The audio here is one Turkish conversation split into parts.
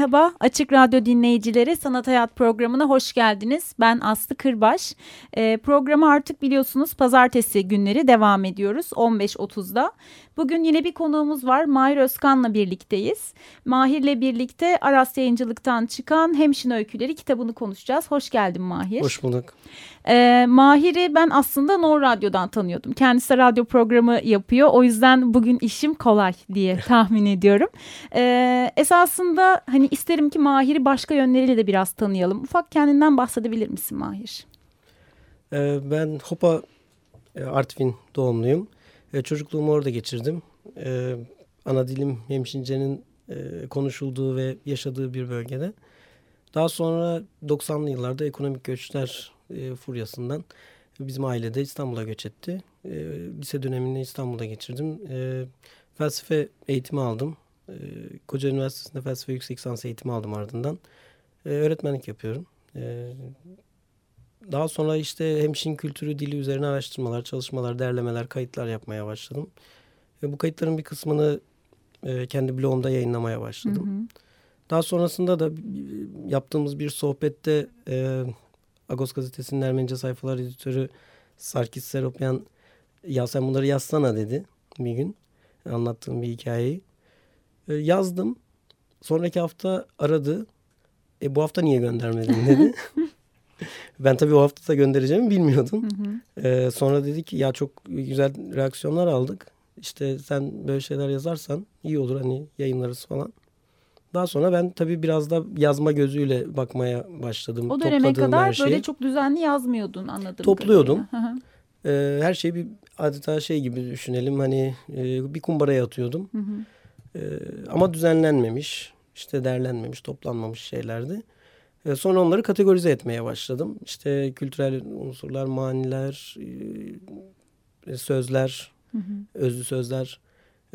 Merhaba, Açık Radyo dinleyicileri Sanat Hayat programına hoş geldiniz. Ben Aslı Kırbaş. E, programı artık biliyorsunuz pazartesi günleri devam ediyoruz 15.30'da. Bugün yine bir konuğumuz var. Mahir Özkan'la birlikteyiz. Mahir'le birlikte Aras Yayıncılık'tan çıkan Hemşin Öyküleri kitabını konuşacağız. Hoş geldin Mahir. Hoş bulduk. E, Mahir'i ben aslında Nor Radyo'dan tanıyordum. Kendisi radyo programı yapıyor. O yüzden bugün işim kolay diye tahmin ediyorum. E, esasında hani isterim ki Mahir'i başka yönleriyle de biraz tanıyalım. Ufak kendinden bahsedebilir misin Mahir? Ee, ben Hopa e, Artvin doğumluyum. Çocukluğumu orada geçirdim. E, ana dilim Hemşince'nin e, konuşulduğu ve yaşadığı bir bölgede. Daha sonra 90'lı yıllarda ekonomik göçler e, furyasından bizim ailede İstanbul'a göç etti. E, lise dönemini İstanbul'da geçirdim. E, felsefe eğitimi aldım. E, Koca Üniversitesi'nde felsefe yüksek lisans eğitimi aldım ardından. E, öğretmenlik yapıyorum. Daha sonra işte hemşin kültürü dili üzerine araştırmalar, çalışmalar, derlemeler, kayıtlar yapmaya başladım. Ve bu kayıtların bir kısmını e, kendi blogumda yayınlamaya başladım. Hı hı. Daha sonrasında da yaptığımız bir sohbette e, Agos Gazetesi'nin Ermenice sayfalar editörü Sarkis Seropyan ya sen bunları yazsana dedi bir gün anlattığım bir hikayeyi. E, yazdım. Sonraki hafta aradı. E, bu hafta niye göndermedin dedi. ben tabii o hafta da göndereceğimi bilmiyordum. Hı hı. E, sonra dedi ki ya çok güzel reaksiyonlar aldık. İşte sen böyle şeyler yazarsan iyi olur hani yayınlarız falan. Daha sonra ben tabii biraz da yazma gözüyle bakmaya başladım. O döneme kadar böyle çok düzenli yazmıyordun anladığım Topluyordum. ee, her şeyi bir adeta şey gibi düşünelim. Hani e, bir kumbaraya atıyordum. Hı hı. Ee, ama düzenlenmemiş, işte derlenmemiş, toplanmamış şeylerdi. Ee, sonra onları kategorize etmeye başladım. İşte kültürel unsurlar, maniler, e, sözler, hı hı. özlü sözler,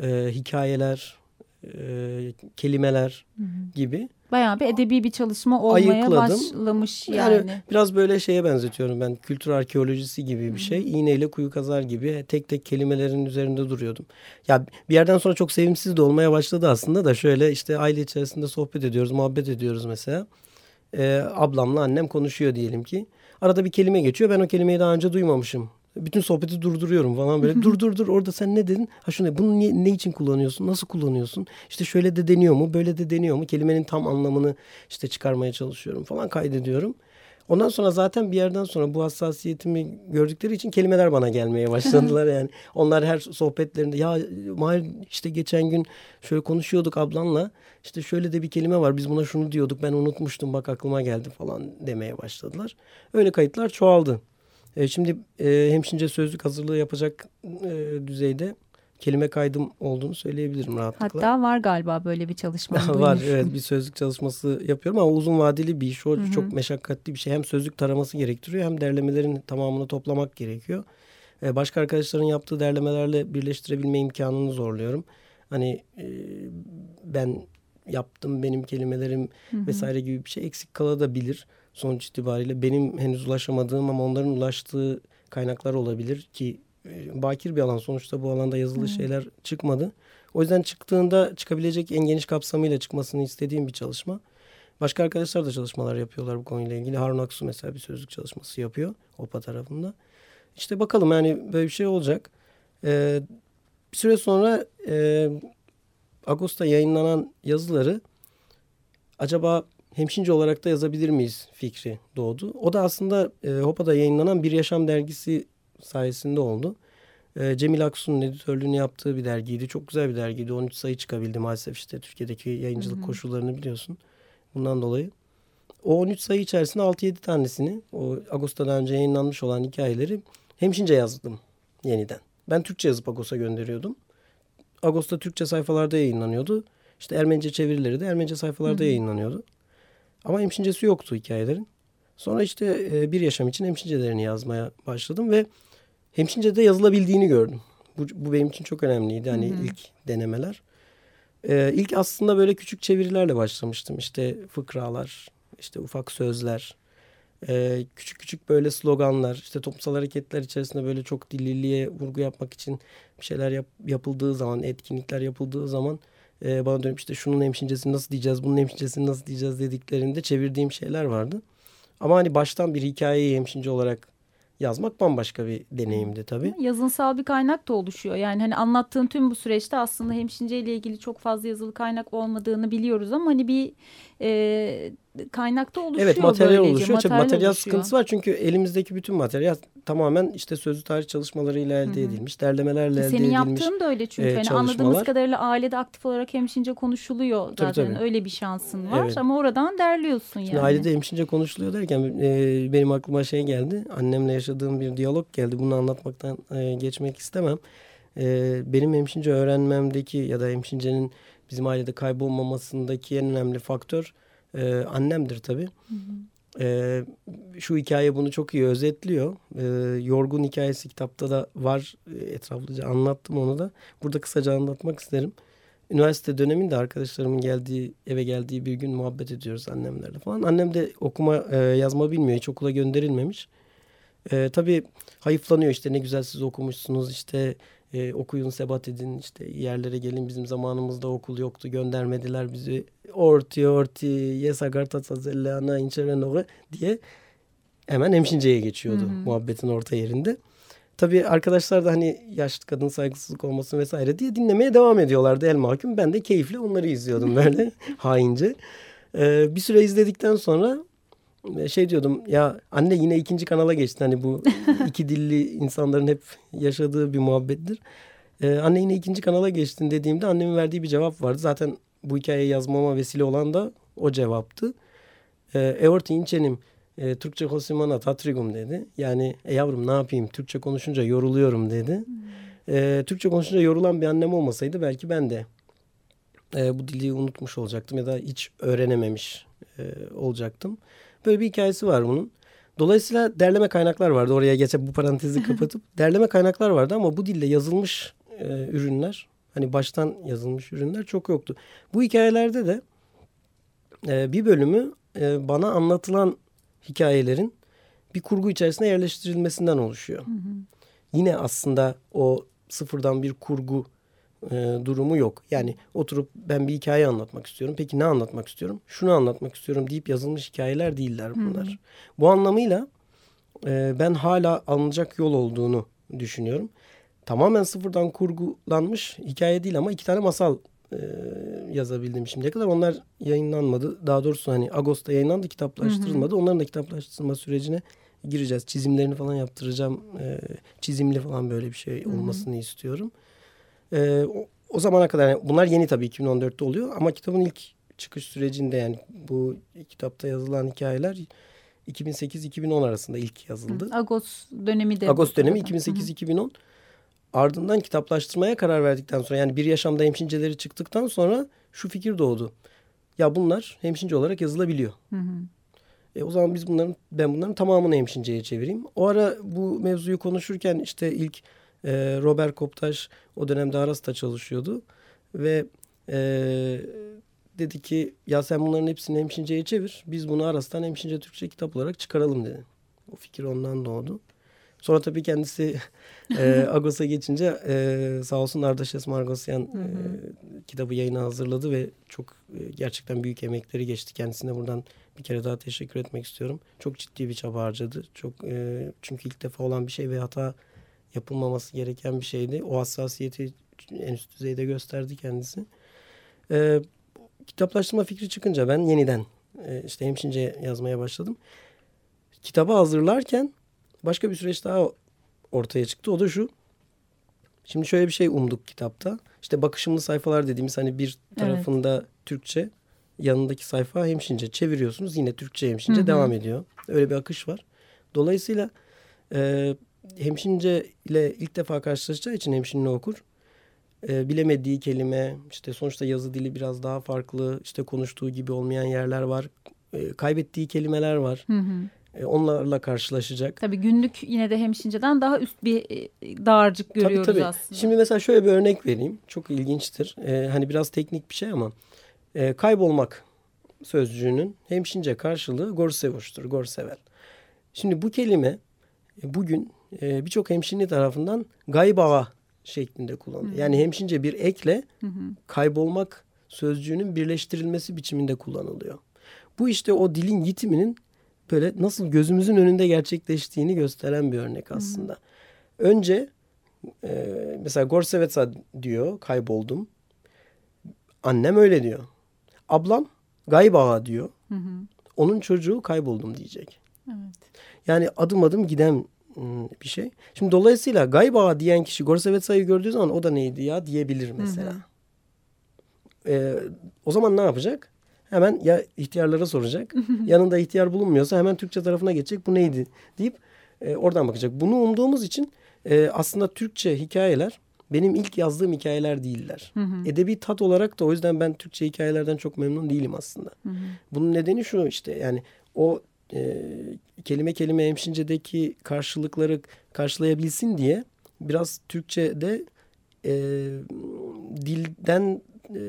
e, hikayeler, e, kelimeler hı hı. gibi. Bayağı bir edebi bir çalışma olmaya Ayıkladım. başlamış yani. yani. Biraz böyle şeye benzetiyorum ben kültür arkeolojisi gibi bir şey. Hı. İğneyle kuyu kazar gibi tek tek kelimelerin üzerinde duruyordum. Ya bir yerden sonra çok sevimsiz de olmaya başladı aslında da şöyle işte aile içerisinde sohbet ediyoruz, muhabbet ediyoruz mesela. Ee, ablamla annem konuşuyor diyelim ki. Arada bir kelime geçiyor. Ben o kelimeyi daha önce duymamışım bütün sohbeti durduruyorum falan böyle. dur dur dur orada sen ne dedin? Ha şunu bunu niye, ne için kullanıyorsun? Nasıl kullanıyorsun? İşte şöyle de deniyor mu? Böyle de deniyor mu? Kelimenin tam anlamını işte çıkarmaya çalışıyorum falan kaydediyorum. Ondan sonra zaten bir yerden sonra bu hassasiyetimi gördükleri için kelimeler bana gelmeye başladılar yani. Onlar her sohbetlerinde ya Mahir işte geçen gün şöyle konuşuyorduk ablanla. İşte şöyle de bir kelime var biz buna şunu diyorduk ben unutmuştum bak aklıma geldi falan demeye başladılar. Öyle kayıtlar çoğaldı. E, şimdi e, hemşince sözlük hazırlığı yapacak e, düzeyde kelime kaydım olduğunu söyleyebilirim rahatlıkla. Hatta var galiba böyle bir çalışma. var evet bir sözlük çalışması yapıyorum ama uzun vadeli bir iş. O Hı-hı. çok meşakkatli bir şey. Hem sözlük taraması gerektiriyor hem derlemelerin tamamını toplamak gerekiyor. Ee, başka arkadaşların yaptığı derlemelerle birleştirebilme imkanını zorluyorum. Hani e, ben yaptım benim kelimelerim Hı-hı. vesaire gibi bir şey eksik kalabilir sonuç itibariyle benim henüz ulaşamadığım ama onların ulaştığı kaynaklar olabilir ki bakir bir alan sonuçta bu alanda yazılı hmm. şeyler çıkmadı. O yüzden çıktığında çıkabilecek en geniş kapsamıyla çıkmasını istediğim bir çalışma. Başka arkadaşlar da çalışmalar yapıyorlar bu konuyla ilgili. Harun Aksu mesela bir sözlük çalışması yapıyor OPA tarafında. İşte bakalım yani böyle bir şey olacak. Ee, bir süre sonra e, Ağustos'ta yayınlanan yazıları acaba hemşince olarak da yazabilir miyiz fikri doğdu. O da aslında e, Hopa'da yayınlanan Bir Yaşam dergisi sayesinde oldu. E, Cemil Aksu'nun editörlüğünü yaptığı bir dergiydi. Çok güzel bir dergiydi. 13 sayı çıkabildi maalesef işte Türkiye'deki yayıncılık hı hı. koşullarını biliyorsun. Bundan dolayı. O 13 sayı içerisinde 6-7 tanesini o Ağustos'tan önce yayınlanmış olan hikayeleri hemşince yazdım yeniden. Ben Türkçe yazıp Agos'a gönderiyordum. Ağustos'ta Türkçe sayfalarda yayınlanıyordu. İşte Ermenice çevirileri de Ermenice sayfalarda Hı-hı. yayınlanıyordu. Ama hemşincesi yoktu hikayelerin. Sonra işte e, bir yaşam için hemşincelerini yazmaya başladım ve hemşince'de yazılabildiğini gördüm. Bu, bu benim için çok önemliydi hani Hı-hı. ilk denemeler. Ee, ilk aslında böyle küçük çevirilerle başlamıştım. İşte fıkralar, işte ufak sözler, e, küçük küçük böyle sloganlar, işte toplumsal hareketler içerisinde böyle çok dilliliğe vurgu yapmak için bir şeyler yap, yapıldığı zaman, etkinlikler yapıldığı zaman e, bana dönüp işte şunun hemşincesini nasıl diyeceğiz, bunun hemşincesini nasıl diyeceğiz dediklerinde çevirdiğim şeyler vardı. Ama hani baştan bir hikayeyi hemşince olarak yazmak bambaşka bir deneyimdi tabii. Yazınsal bir kaynak da oluşuyor. Yani hani anlattığın tüm bu süreçte aslında hemşince ile ilgili çok fazla yazılı kaynak olmadığını biliyoruz ama hani bir e, kaynakta oluşuyor. Evet materyal böylece. oluşuyor. Materyal, materyal oluşuyor. sıkıntısı var çünkü elimizdeki bütün materyal tamamen işte sözlü tarih çalışmalarıyla elde Hı-hı. edilmiş, derlemelerle elde Senin edilmiş Senin yaptığın da öyle çünkü. E, hani anladığımız kadarıyla ailede aktif olarak hemşince konuşuluyor zaten. Tabii, tabii. Öyle bir şansın var evet. ama oradan derliyorsun yani. Şimdi ailede hemşince konuşuluyor derken e, benim aklıma şey geldi. Annemle yaşadığım bir diyalog geldi. Bunu anlatmaktan e, geçmek istemem. E, benim hemşince öğrenmemdeki ya da hemşincenin bizim ailede kaybolmamasındaki en önemli faktör e, annemdir tabii. Hı hı. E, şu hikaye bunu çok iyi özetliyor. E, Yorgun hikayesi kitapta da var. E, etraflıca anlattım onu da. Burada kısaca anlatmak isterim. Üniversite döneminde arkadaşlarımın geldiği eve geldiği bir gün muhabbet ediyoruz annemlerle falan. Annem de okuma e, yazma bilmiyor. Hiç okula gönderilmemiş. E, tabii hayıflanıyor işte ne güzel siz okumuşsunuz işte e, okuyun sebat edin işte yerlere gelin bizim zamanımızda okul yoktu göndermediler bizi orti orti yesagarta tazellana inçerenore diye hemen hemşinceye geçiyordu hı hı. muhabbetin orta yerinde. Tabii arkadaşlar da hani yaşlı kadın saygısızlık olmasın vesaire diye dinlemeye devam ediyorlardı el mahkum. Ben de keyifle onları izliyordum böyle haince. Ee, bir süre izledikten sonra şey diyordum ya anne yine ikinci kanala geçti. Hani bu iki dilli insanların hep yaşadığı bir muhabbettir. Ee, anne yine ikinci kanala geçtin dediğimde annemin verdiği bir cevap vardı. Zaten bu hikayeyi yazmama vesile olan da o cevaptı. Ee, Eorti inçenim e, Türkçe hosimana tatrigum dedi. Yani e yavrum ne yapayım Türkçe konuşunca yoruluyorum dedi. Hmm. E, Türkçe konuşunca yorulan bir annem olmasaydı belki ben de e, bu dili unutmuş olacaktım ya da hiç öğrenememiş e, olacaktım. Böyle bir hikayesi var bunun. Dolayısıyla derleme kaynaklar vardı. Oraya geçe bu parantezi kapatıp derleme kaynaklar vardı ama bu dille yazılmış e, ürünler hani baştan yazılmış ürünler çok yoktu. Bu hikayelerde de e, bir bölümü e, bana anlatılan hikayelerin bir kurgu içerisine yerleştirilmesinden oluşuyor. Hı hı. Yine aslında o sıfırdan bir kurgu e, durumu yok. Yani oturup ben bir hikaye anlatmak istiyorum. Peki ne anlatmak istiyorum? Şunu anlatmak istiyorum deyip yazılmış hikayeler değiller bunlar. Hı hı. Bu anlamıyla e, ben hala alınacak yol olduğunu düşünüyorum. Tamamen sıfırdan kurgulanmış hikaye değil ama iki tane masal e, yazabildim şimdiye kadar. Onlar yayınlanmadı. Daha doğrusu hani Ağustos'ta yayınlandı, kitaplaştırılmadı. Hı hı. Onların da kitaplaştırılma sürecine gireceğiz. Çizimlerini falan yaptıracağım. E, çizimli falan böyle bir şey olmasını hı hı. istiyorum. E, o, o zamana kadar yani bunlar yeni tabii 2014'te oluyor ama kitabın ilk çıkış sürecinde yani bu kitapta yazılan hikayeler 2008-2010 arasında ilk yazıldı. Agos dönemi de. Agos dönemi 2008-2010. Ardından kitaplaştırmaya karar verdikten sonra yani bir yaşamda hemşinceleri çıktıktan sonra şu fikir doğdu. Ya bunlar hemşince olarak yazılabiliyor. Hı hı. E, o zaman biz bunların ben bunların tamamını hemşinceye çevireyim. O ara bu mevzuyu konuşurken işte ilk e, Robert Koptaş o dönemde Aras'ta çalışıyordu ve e, dedi ki ya sen bunların hepsini hemşinceye çevir. Biz bunu Aras'tan hemşince Türkçe kitap olarak çıkaralım dedi. O fikir ondan doğdu. Sonra tabii kendisi e, Agos'a geçince e, sağ olsun Ardaşes Margosyan e, kitabı yayına hazırladı ve çok e, gerçekten büyük emekleri geçti. Kendisine buradan bir kere daha teşekkür etmek istiyorum. Çok ciddi bir çaba harcadı. Çok e, çünkü ilk defa olan bir şey ve hata yapılmaması gereken bir şeydi. O hassasiyeti en üst düzeyde gösterdi kendisi. E, kitaplaştırma fikri çıkınca ben yeniden e, işte hemşince yazmaya başladım. Kitabı hazırlarken başka bir süreç daha ortaya çıktı. O da şu. Şimdi şöyle bir şey umduk kitapta. İşte bakışımlı sayfalar dediğimiz hani bir tarafında evet. Türkçe, yanındaki sayfa hemşince çeviriyorsunuz. Yine Türkçe hemşince Hı-hı. devam ediyor. Öyle bir akış var. Dolayısıyla e, hemşince ile ilk defa karşılaşacağı için hemşinli okur. e, bilemediği kelime işte sonuçta yazı dili biraz daha farklı işte konuştuğu gibi olmayan yerler var e, kaybettiği kelimeler var Hı hı. E, onlarla karşılaşacak. Tabii günlük yine de hemşinceden daha üst bir e, dağarcık görüyoruz tabii, tabii. aslında. Şimdi mesela şöyle bir örnek vereyim. Çok ilginçtir. Ee, hani biraz teknik bir şey ama e, kaybolmak sözcüğünün hemşince karşılığı gorsevoş'tur, gorsevel. Şimdi bu kelime e, bugün e, birçok hemşinli tarafından gaybağa şeklinde kullanılıyor. Hı. Yani hemşince bir ekle Hı hı. kaybolmak sözcüğünün birleştirilmesi biçiminde kullanılıyor. Bu işte o dilin yitiminin böyle nasıl gözümüzün önünde gerçekleştiğini gösteren bir örnek aslında. Önce e, mesela Gorsevetsa diyor kayboldum. Annem öyle diyor. Ablam gaybağa diyor. Hı hı. Onun çocuğu kayboldum diyecek. Evet. Yani adım adım giden bir şey. Şimdi dolayısıyla gaybağa diyen kişi Gorsevetsa'yı gördüğü zaman o da neydi ya diyebilir mesela. Hı Ee, o zaman ne yapacak? Hemen ya ihtiyarlara soracak. Yanında ihtiyar bulunmuyorsa hemen Türkçe tarafına geçecek. Bu neydi deyip e, oradan bakacak. Bunu umduğumuz için e, aslında Türkçe hikayeler benim ilk yazdığım hikayeler değiller. Hı hı. Edebi tat olarak da o yüzden ben Türkçe hikayelerden çok memnun değilim aslında. Hı hı. Bunun nedeni şu işte yani o e, kelime kelime hemşincedeki karşılıkları karşılayabilsin diye biraz Türkçe'de e, dilden e,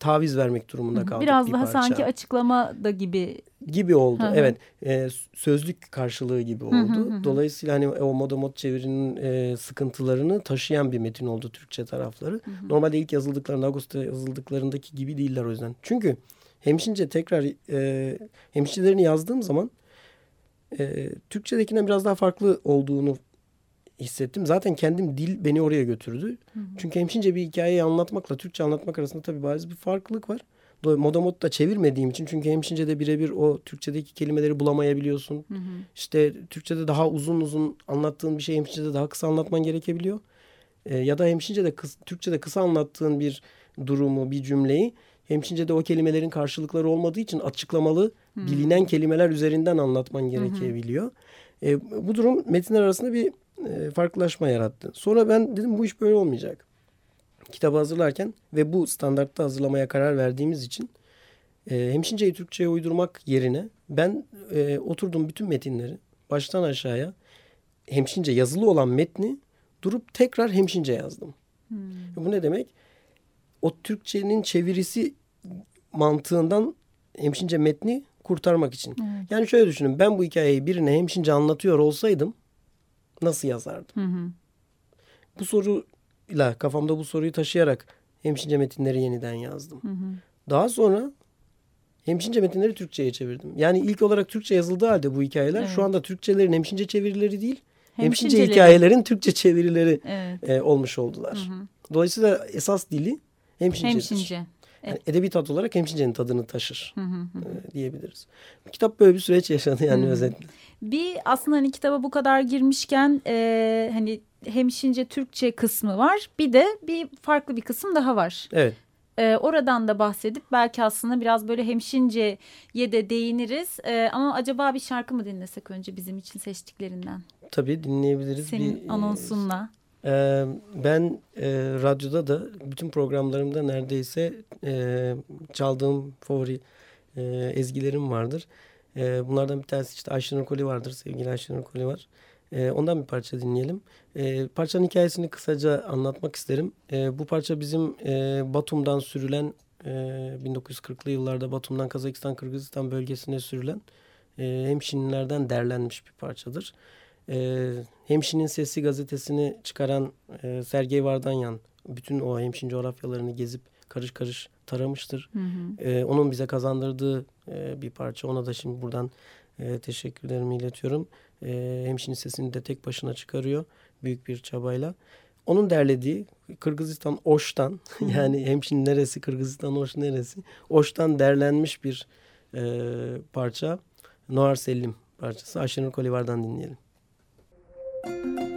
taviz vermek durumunda kaldık Biraz bir daha parça. sanki açıklama da gibi. gibi oldu. Hı hı. Evet. E, sözlük karşılığı gibi hı oldu. hı hı. Dolayısıyla hani o modamot çevirinin e, sıkıntılarını taşıyan bir metin oldu Türkçe tarafları. Hı hı. Normalde ilk yazıldıklarında Ağustos'ta yazıldıklarındaki gibi değiller o yüzden. Çünkü hemşince tekrar e, hemşinçelerini yazdığım zaman e, Türkçedekinden biraz daha farklı olduğunu hissettim. Zaten kendim dil beni oraya götürdü. Hı hı. Çünkü hemşince bir hikayeyi anlatmakla Türkçe anlatmak arasında tabii bariz bir farklılık var. Modamot da çevirmediğim için çünkü hemşince'de birebir o Türkçedeki kelimeleri bulamayabiliyorsun. Hı hı. İşte Türkçe'de daha uzun uzun anlattığın bir şey hemşince'de daha kısa anlatman gerekebiliyor. Ee, ya da hemşince'de kıs, Türkçe'de kısa anlattığın bir durumu, bir cümleyi hemşince'de o kelimelerin karşılıkları olmadığı için açıklamalı, Hı. bilinen kelimeler üzerinden anlatman gerekebiliyor. Ee, bu durum metinler arasında bir e, farklılaşma yarattı. Sonra ben dedim bu iş böyle olmayacak. Kitabı hazırlarken ve bu standartta hazırlamaya karar verdiğimiz için e, hemşinceyi Türkçe'ye uydurmak yerine ben e, oturdum bütün metinleri baştan aşağıya hemşince yazılı olan metni durup tekrar hemşince yazdım. Hmm. Bu ne demek? O Türkçenin çevirisi mantığından hemşince metni kurtarmak için. Evet. Yani şöyle düşünün ben bu hikayeyi birine hemşince anlatıyor olsaydım nasıl yazardım? Hı hı. Bu soruyla kafamda bu soruyu taşıyarak hemşince metinleri yeniden yazdım. Hı hı. Daha sonra hemşince metinleri Türkçe'ye çevirdim. Yani ilk olarak Türkçe yazıldığı halde bu hikayeler Evet. şu anda Türkçelerin hemşince çevirileri değil, hemşince hikayelerin Türkçe çevirileri Evet. e, olmuş oldular. Hı hı. Dolayısıyla esas dili hemşincedir. Hemşince. Yani edebi tat olarak hemşincenin tadını taşır Hı hı hı. e, diyebiliriz. Kitap böyle bir süreç yaşadı yani Hı. özetle. Bir aslında hani kitaba bu kadar girmişken e, hani hemşince Türkçe kısmı var. Bir de bir farklı bir kısım daha var. Evet. E, oradan da bahsedip belki aslında biraz böyle hemşinceye de değiniriz. E, ama acaba bir şarkı mı dinlesek önce bizim için seçtiklerinden? Tabii dinleyebiliriz. Senin Bir, e, anonsunla. Ee, ben e, radyoda da bütün programlarımda neredeyse e, çaldığım favori e, ezgilerim vardır. E, bunlardan bir tanesi işte Ayşenur Koli vardır. Sevgili Ayşenur Koli var. E, ondan bir parça dinleyelim. E, parçanın hikayesini kısaca anlatmak isterim. E, bu parça bizim e, Batum'dan sürülen e, 1940'lı yıllarda Batum'dan Kazakistan, Kırgızistan bölgesine sürülen e, hemşinlerden derlenmiş bir parçadır. E, Hemşinin Sesi gazetesini çıkaran e, Sergey Vardanyan bütün o hemşin coğrafyalarını gezip karış karış taramıştır. Hı hı. E, onun bize kazandırdığı e, bir parça. Ona da şimdi buradan e, teşekkürlerimi iletiyorum. E, hemşinin sesini de tek başına çıkarıyor büyük bir çabayla. Onun derlediği Kırgızistan Oş'tan yani hemşin neresi Kırgızistan Oş neresi Oş'tan derlenmiş bir e, parça. Noar Selim parçası. Ayşenur Kolivar'dan dinleyelim. you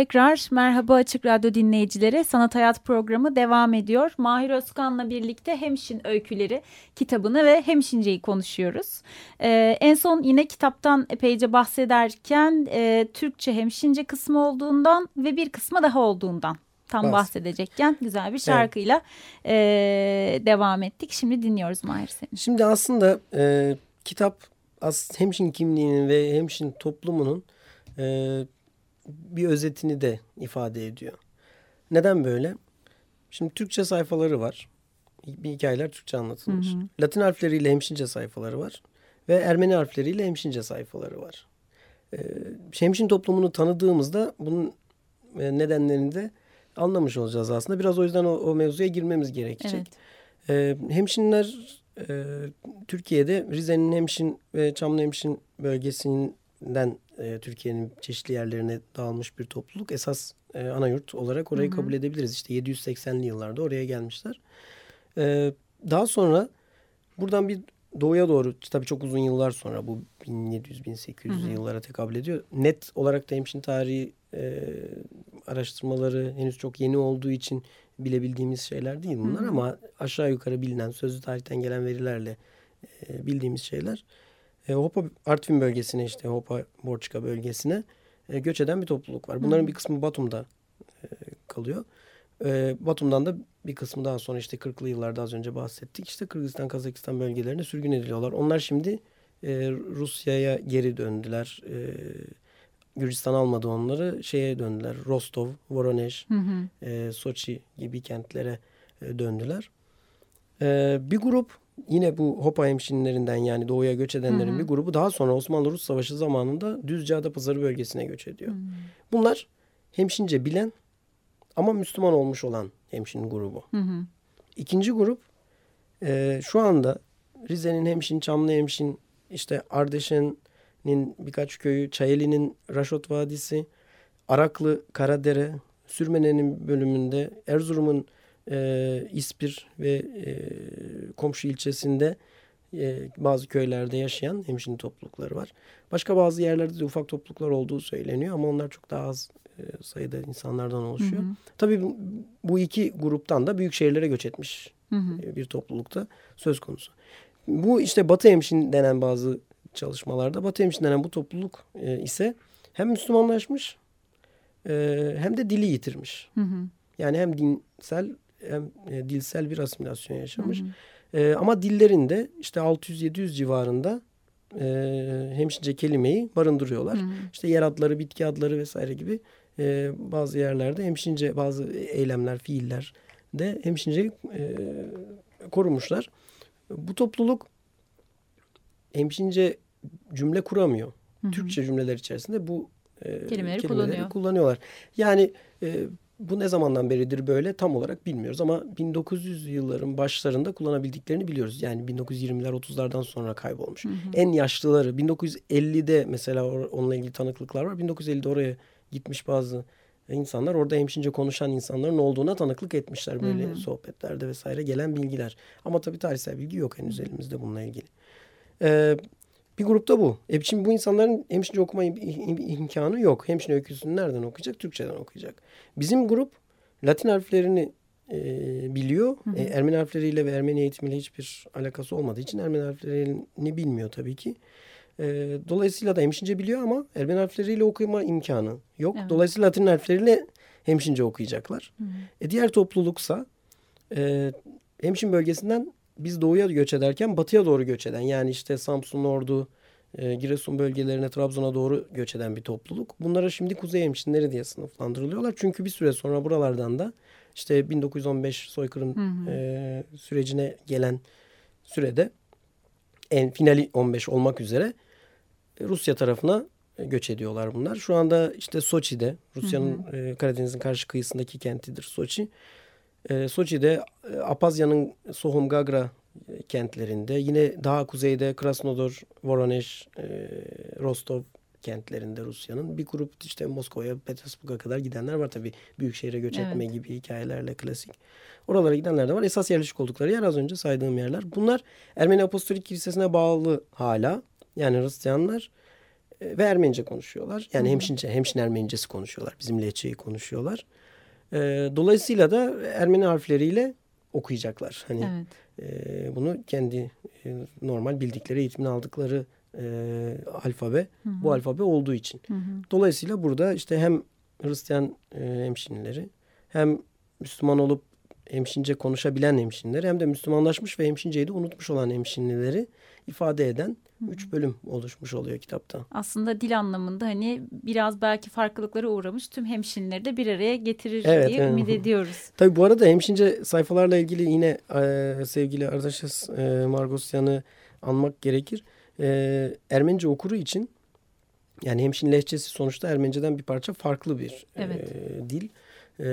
Tekrar merhaba Açık Radyo dinleyicileri. Sanat Hayat programı devam ediyor. Mahir Özkan'la birlikte Hemşin Öyküleri kitabını ve Hemşince'yi konuşuyoruz. Ee, en son yine kitaptan epeyce bahsederken e, Türkçe Hemşince kısmı olduğundan ve bir kısmı daha olduğundan tam Bahs- bahsedecekken güzel bir şarkıyla e, devam ettik. Şimdi dinliyoruz Mahir seni. Şimdi aslında e, kitap as hemşin kimliğinin ve hemşin toplumunun e, bir özetini de ifade ediyor. Neden böyle? Şimdi Türkçe sayfaları var. Bir hikayeler Türkçe anlatılmış. Latin harfleriyle hemşince sayfaları var. Ve Ermeni harfleriyle hemşince sayfaları var. E, hemşin toplumunu tanıdığımızda bunun e, nedenlerini de anlamış olacağız aslında. Biraz o yüzden o, o mevzuya girmemiz gerekecek. Evet. Ee, hemşinler e, Türkiye'de Rize'nin Hemşin ve Çamlı Hemşin bölgesinden e, Türkiye'nin çeşitli yerlerine dağılmış bir topluluk. Esas e, ana yurt olarak orayı kabul edebiliriz. İşte 780'li yıllarda oraya gelmişler. Ee, daha sonra buradan bir doğuya doğru tabii çok uzun yıllar sonra bu 1700-1800 yıllara tekabül ediyor. Net olarak da hemşin tarihi e, araştırmaları henüz çok yeni olduğu için bilebildiğimiz şeyler değil bunlar ama aşağı yukarı bilinen sözlü tarihten gelen verilerle e, bildiğimiz şeyler. E, Hopa Artvin bölgesine işte Hopa Borçka bölgesine e, göç eden bir topluluk var. Bunların bir kısmı Batum'da e, kalıyor. E, Batum'dan da bir kısmı daha sonra işte 40'lı yıllarda az önce bahsettik. İşte Kırgızistan, Kazakistan bölgelerine sürgün ediliyorlar. Onlar şimdi e, Rusya'ya geri döndüler. E, Gürcistan almadı onları. Şeye döndüler. Rostov, Voronezh, e, Soçi gibi kentlere e, döndüler. E, bir grup yine bu Hopa hemşinlerinden yani doğuya göç edenlerin bir grubu daha sonra Osmanlı-Rus Savaşı zamanında Düzce Adapazarı bölgesine göç ediyor. Bunlar hemşince bilen ama Müslüman olmuş olan hemşin grubu. İkinci grup e, şu anda Rize'nin Hemşin, Çamlı Hemşin, işte Ardeşen'in birkaç köyü, Çayeli'nin Raşot Vadisi, Araklı, Karadere, Sürmene'nin bölümünde, Erzurum'un e, İspir ve e, komşu ilçesinde e, bazı köylerde yaşayan hemşin toplulukları var. Başka bazı yerlerde de ufak topluluklar olduğu söyleniyor ama onlar çok daha az e, sayıda insanlardan oluşuyor. Tabii bu, bu iki gruptan da büyük şehirlere göç etmiş e, bir toplulukta söz konusu. Bu işte Batı Hemşin denen bazı çalışmalarda Batı Hemşin denen bu topluluk e, ise hem Müslümanlaşmış e, hem de dili yitirmiş. Yani hem dinsel hem e, dilsel bir asimilasyon yaşamış. E, ama dillerinde işte 600-700 civarında e, hemşince kelimeyi barındırıyorlar. İşte yer adları, bitki adları vesaire gibi e, bazı yerlerde hemşince bazı eylemler, fiiller de hemşinceyi e, korumuşlar. Bu topluluk hemşince cümle kuramıyor. Türkçe cümleler içerisinde bu e, Kelimeleri kullanıyor. kullanıyorlar. Yani e, bu ne zamandan beridir böyle tam olarak bilmiyoruz ama 1900 yılların başlarında kullanabildiklerini biliyoruz. Yani 1920'ler 30'lardan sonra kaybolmuş. En yaşlıları 1950'de mesela onunla ilgili tanıklıklar var. 1950'de oraya gitmiş bazı insanlar orada hemşince konuşan insanların olduğuna tanıklık etmişler böyle sohbetlerde vesaire gelen bilgiler. Ama tabii tarihsel bilgi yok henüz elimizde bununla ilgili. Ee, bir grupta bu. E şimdi bu insanların hemşire okuma im- im- imkanı yok. Hemşire öyküsünü nereden okuyacak? Türkçeden okuyacak. Bizim grup Latin harflerini e, biliyor. E, Ermeni harfleriyle ve Ermeni eğitimiyle hiçbir alakası olmadığı için Ermeni harflerini bilmiyor tabii ki. E, dolayısıyla da hemşince biliyor ama Ermeni harfleriyle okuma imkanı yok. Evet. Dolayısıyla Latin harfleriyle hemşince okuyacaklar. E, diğer topluluksa e, hemşin bölgesinden biz doğuya göç ederken batıya doğru göç eden yani işte Samsun, Ordu, e, Giresun bölgelerine, Trabzon'a doğru göç eden bir topluluk. Bunlara şimdi kuzey hemşinleri diye sınıflandırılıyorlar. Çünkü bir süre sonra buralardan da işte 1915 soykırım e, sürecine gelen sürede en finali 15 olmak üzere e, Rusya tarafına göç ediyorlar bunlar. Şu anda işte Soçi'de Rusya'nın e, Karadeniz'in karşı kıyısındaki kentidir Soçi. E, Soçi'de Apazya'nın Sohum Gagra e, kentlerinde yine daha kuzeyde Krasnodar, Voronezh, e, Rostov kentlerinde Rusya'nın bir grup işte Moskova'ya, Petersburg'a kadar gidenler var tabii. Büyük şehre göç Evet. etme gibi hikayelerle klasik. Oralara gidenler de var. Esas yerleşik oldukları yer az önce saydığım yerler. Bunlar Ermeni Apostolik Kilisesi'ne bağlı hala. Yani Hristiyanlar e, ve Ermenice konuşuyorlar. Yani hemşince, hemşin Ermenicesi konuşuyorlar. Bizim lehçeyi konuşuyorlar. E, dolayısıyla da Ermeni harfleriyle okuyacaklar. Hani Evet. e, bunu kendi e, normal bildikleri, eğitimini aldıkları e, alfabe bu alfabe olduğu için. Dolayısıyla burada işte hem Hristiyan e, hemşinleri hem Müslüman olup hemşince konuşabilen hemşinleri hem de Müslümanlaşmış ve hemşinceyi de unutmuş olan hemşinlileri ifade eden üç bölüm oluşmuş oluyor kitapta. Aslında dil anlamında hani biraz belki farklılıklara uğramış tüm hemşinleri de bir araya getirir Evet, diye evet. ümit ediyoruz. Tabii bu arada hemşince sayfalarla ilgili yine e, sevgili Ardaşes e, Margosyan'ı anmak gerekir. E, Ermenice okuru için yani hemşin lehçesi sonuçta Ermeniceden bir parça farklı bir Evet. e, dil. E,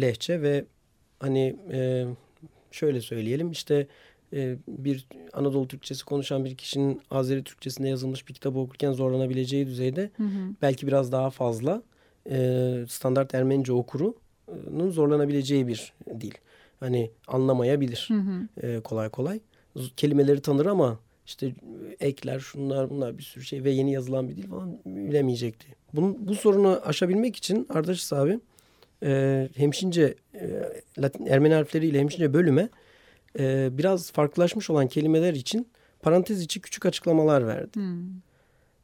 lehçe ve hani e, şöyle söyleyelim işte e, bir Anadolu Türkçesi konuşan bir kişinin Azeri Türkçesinde yazılmış bir kitabı okurken zorlanabileceği düzeyde belki biraz daha fazla e, standart Ermenice okurunun zorlanabileceği bir dil. Hani anlamayabilir e, kolay kolay. Kelimeleri tanır ama işte ekler şunlar bunlar bir sürü şey ve yeni yazılan bir dil falan bilemeyecekti. Bunun, bu sorunu aşabilmek için Ardaşis abi e, hemşince e, Latin Ermeni harfleriyle hemşince bölüme e, biraz farklılaşmış olan kelimeler için parantez içi küçük açıklamalar verdi.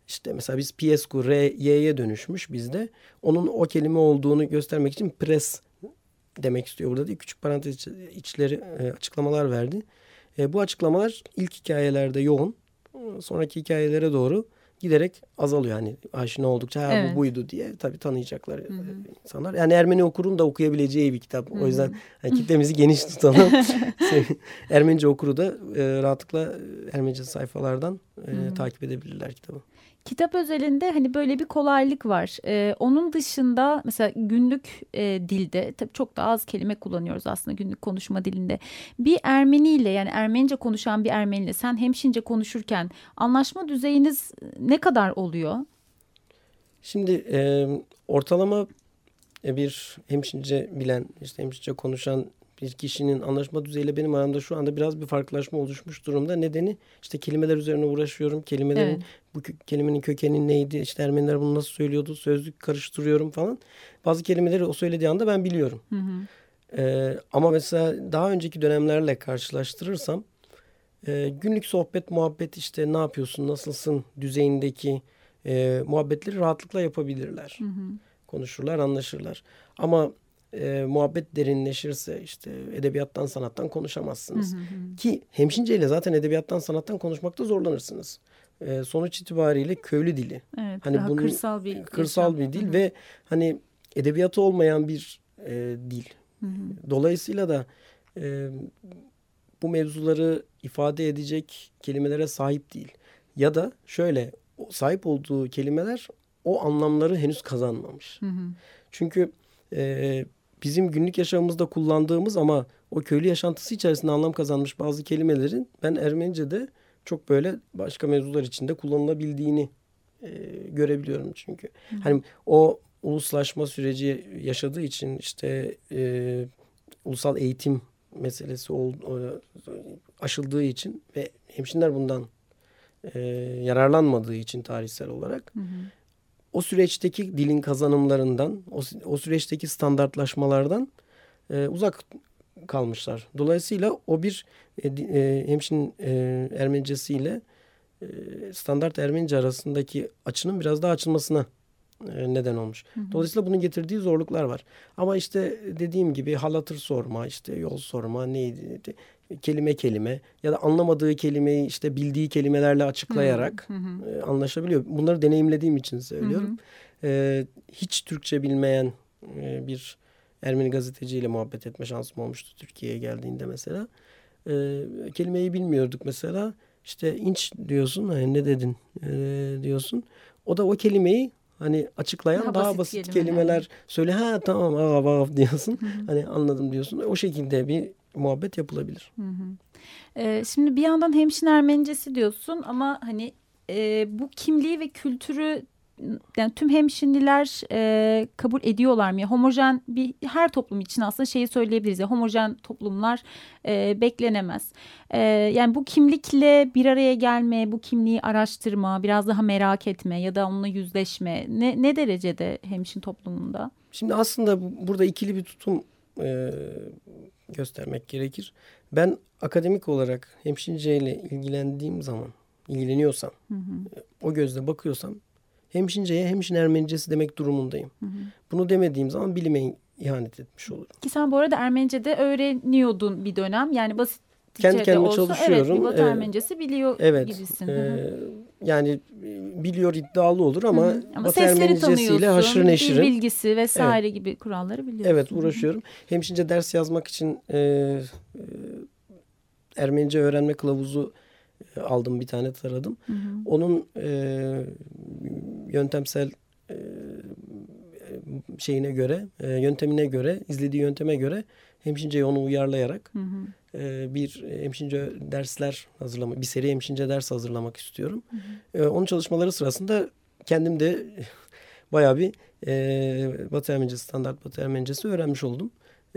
İşte mesela biz Piescu R, Y'ye dönüşmüş bizde. Onun o kelime olduğunu göstermek için pres demek istiyor burada değil. Küçük parantez iç- içleri e, açıklamalar verdi. E, bu açıklamalar ilk hikayelerde yoğun. Sonraki hikayelere doğru giderek azalıyor. Hani aşina oldukça ha, Evet. bu buydu diye tabii tanıyacaklar e, insanlar. Yani Ermeni okurun da okuyabileceği bir kitap. O yüzden hani kitlemizi geniş tutalım. Ermenice okuru da e, rahatlıkla Ermenice sayfalardan e, takip edebilirler kitabı. Kitap özelinde hani böyle bir kolaylık var. Ee, onun dışında mesela günlük e, dilde tabii çok daha az kelime kullanıyoruz aslında günlük konuşma dilinde. Bir Ermeniyle yani Ermenice konuşan bir Ermeniyle sen hemşince konuşurken anlaşma düzeyiniz ne kadar oluyor? Şimdi e, ortalama bir hemşince bilen, işte hemşince konuşan bir kişinin anlaşma düzeyiyle benim aramda şu anda biraz bir farklılaşma oluşmuş durumda. Nedeni işte kelimeler üzerine uğraşıyorum. Kelimelerin Evet. bu kelimenin kökeni neydi? İşte Ermeniler bunu nasıl söylüyordu? Sözlük karıştırıyorum falan. Bazı kelimeleri o söylediği anda ben biliyorum. Hı hı. Ee, ama mesela daha önceki dönemlerle karşılaştırırsam e, günlük sohbet, muhabbet işte ne yapıyorsun, nasılsın düzeyindeki e, muhabbetleri rahatlıkla yapabilirler. Hı hı. Konuşurlar, anlaşırlar. Ama e, muhabbet derinleşirse işte edebiyattan, sanattan konuşamazsınız. Hı hı. Ki hemşinceyle zaten edebiyattan, sanattan konuşmakta zorlanırsınız. E, sonuç itibariyle köylü dili. Evet, Hani daha bunun kırsal bir Kırsal yaşam. bir dil Hı hı. ve hani edebiyatı olmayan bir e, dil. Hı hı. Dolayısıyla da e, bu mevzuları ifade edecek kelimelere sahip değil. Ya da şöyle sahip olduğu kelimeler o anlamları henüz kazanmamış. Hı hı. Çünkü e, bizim günlük yaşamımızda kullandığımız ama o köylü yaşantısı içerisinde anlam kazanmış bazı kelimelerin ben Ermenice'de çok böyle başka mevzular içinde kullanılabildiğini e, görebiliyorum çünkü. Hani o uluslaşma süreci yaşadığı için işte e, ulusal eğitim meselesi ol, o- aşıldığı için ve hemşinler bundan e, yararlanmadığı için tarihsel olarak Hı hı. O süreçteki dilin kazanımlarından, o, o süreçteki standartlaşmalardan e, uzak kalmışlar. Dolayısıyla o bir e, e, hemşin e, Ermenicesi ile e, standart Ermenice arasındaki açının biraz daha açılmasına e, neden olmuş. Dolayısıyla bunun getirdiği zorluklar var. Ama işte dediğim gibi hal hatır sorma, işte yol sorma, neydi, kelime kelime ya da anlamadığı kelimeyi işte bildiği kelimelerle açıklayarak Hı hı. e, anlaşabiliyor. Bunları deneyimlediğim için söylüyorum. E, hiç Türkçe bilmeyen e, bir Ermeni gazeteciyle muhabbet etme şansım olmuştu Türkiye'ye geldiğinde mesela. E, kelimeyi bilmiyorduk mesela. İşte inç diyorsun, hani ne dedin e, diyorsun. O da o kelimeyi hani açıklayan Daha daha, basit basit, kelimeler. söyle. Ha tamam av av diyorsun. Hani anladım diyorsun. O şekilde bir muhabbet yapılabilir. Hı hı. Ee, şimdi bir yandan hemşin Ermenicesi diyorsun ama hani e, bu kimliği ve kültürü yani tüm hemşinliler e, kabul ediyorlar mı? Ya, homojen bir her toplum için aslında şeyi söyleyebiliriz ya homojen toplumlar e, beklenemez. E, yani bu kimlikle bir araya gelme, bu kimliği araştırma, biraz daha merak etme ya da onunla yüzleşme ne, ne derecede hemşin toplumunda? Şimdi aslında bu- burada ikili bir tutum e, göstermek gerekir. Ben akademik olarak hemşinceyle ilgilendiğim zaman, ilgileniyorsam, Hı hı. o gözle bakıyorsam hemşinceye hemşin Ermenicesi demek durumundayım. Hı hı. Bunu demediğim zaman bilime ihanet etmiş olurum. Ki sen bu arada Ermenice'de öğreniyordun bir dönem. Yani basit Kendi kendime olsa, Evet çalışıyorum. bir Evet. Ermenicesi biliyor Evet. gibisin. E, yani e, biliyor iddialı olur ama, Hı hı. ama haşır dil neşirim. bilgisi vesaire gibi kuralları biliyorsun. Evet uğraşıyorum. Hemşince ders yazmak için e, e, Ermenice öğrenme kılavuzu e, aldım bir tane taradım. Hı hı. Onun e, yöntemsel şeyine göre, e, yöntemine göre, izlediği yönteme göre hemşinceyi onu uyarlayarak Hı hı. e, bir hemşince dersler hazırlamak, bir seri hemşince ders hazırlamak istiyorum. E, onun çalışmaları sırasında kendim de bayağı bir e, Batı Ermenicesi, standart Batı Ermenicesi öğrenmiş oldum.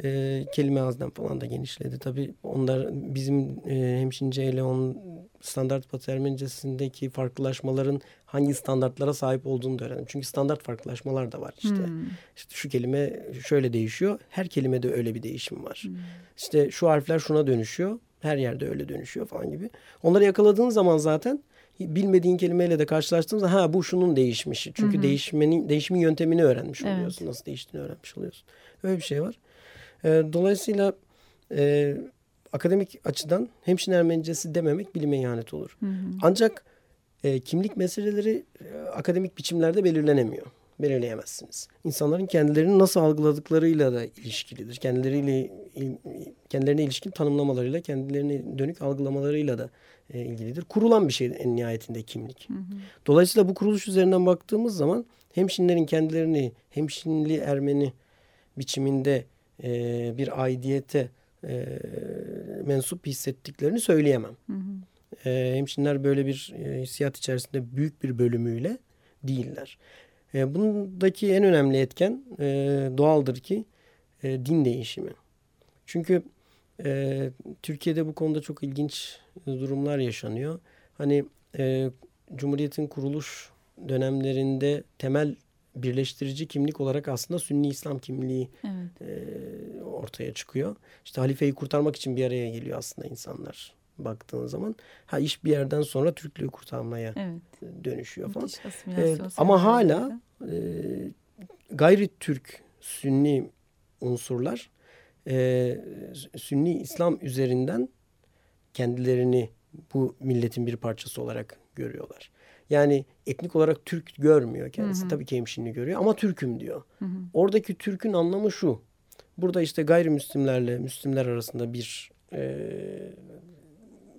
E, kelime haznem falan da genişledi. Tabii onlar bizim e, hemşince ile onun standart Batı Ermenicesindeki farklılaşmaların hangi standartlara sahip olduğunu da öğrendim. Çünkü standart farklılaşmalar da var işte. Hmm. İşte şu kelime şöyle değişiyor. Her kelimede öyle bir değişim var. Hmm. İşte şu harfler şuna dönüşüyor. Her yerde öyle dönüşüyor falan gibi. Onları yakaladığın zaman zaten bilmediğin kelimeyle de karşılaştığın zaman ha bu şunun değişmişi. Çünkü Hı hı. değişmenin değişimin yöntemini öğrenmiş Evet. oluyorsun. Nasıl değiştiğini öğrenmiş oluyorsun. Öyle bir şey var. Ee, dolayısıyla e, akademik açıdan hemşin Ermenicesi dememek bilime ihanet olur. Hı hı. Ancak e, kimlik meseleleri e, akademik biçimlerde belirlenemiyor. Belirleyemezsiniz. İnsanların kendilerini nasıl algıladıklarıyla da ilişkilidir. Kendileriyle il- kendilerine ilişkin tanımlamalarıyla, kendilerine dönük algılamalarıyla da e, ilgilidir. Kurulan bir şey en nihayetinde kimlik. Hı hı. Dolayısıyla bu kuruluş üzerinden baktığımız zaman hemşinlerin kendilerini hemşinli Ermeni biçiminde e, bir aidiyete e, mensup hissettiklerini söyleyemem. Hı hı. E, hemşinler böyle bir e, hissiyat içerisinde büyük bir bölümüyle değiller. E, bundaki en önemli etken e, doğaldır ki e, din değişimi. Çünkü e, Türkiye'de bu konuda çok ilginç durumlar yaşanıyor. Hani e, Cumhuriyet'in kuruluş dönemlerinde temel birleştirici kimlik olarak aslında Sünni İslam kimliği Evet. e, ortaya çıkıyor. İşte halifeyi kurtarmak için bir araya geliyor aslında insanlar baktığın zaman. Ha iş bir yerden sonra Türklüğü kurtarmaya Evet. dönüşüyor falan. Evet, ama hala e, gayri Türk Sünni unsurlar e, Sünni İslam üzerinden kendilerini bu milletin bir parçası olarak görüyorlar. Yani etnik olarak Türk görmüyor kendisi. Hı hı. Tabii ki hemşinli görüyor ama Türk'üm diyor. Hı hı. Oradaki Türk'ün anlamı şu. Burada işte gayrimüslimlerle Müslümler arasında bir e,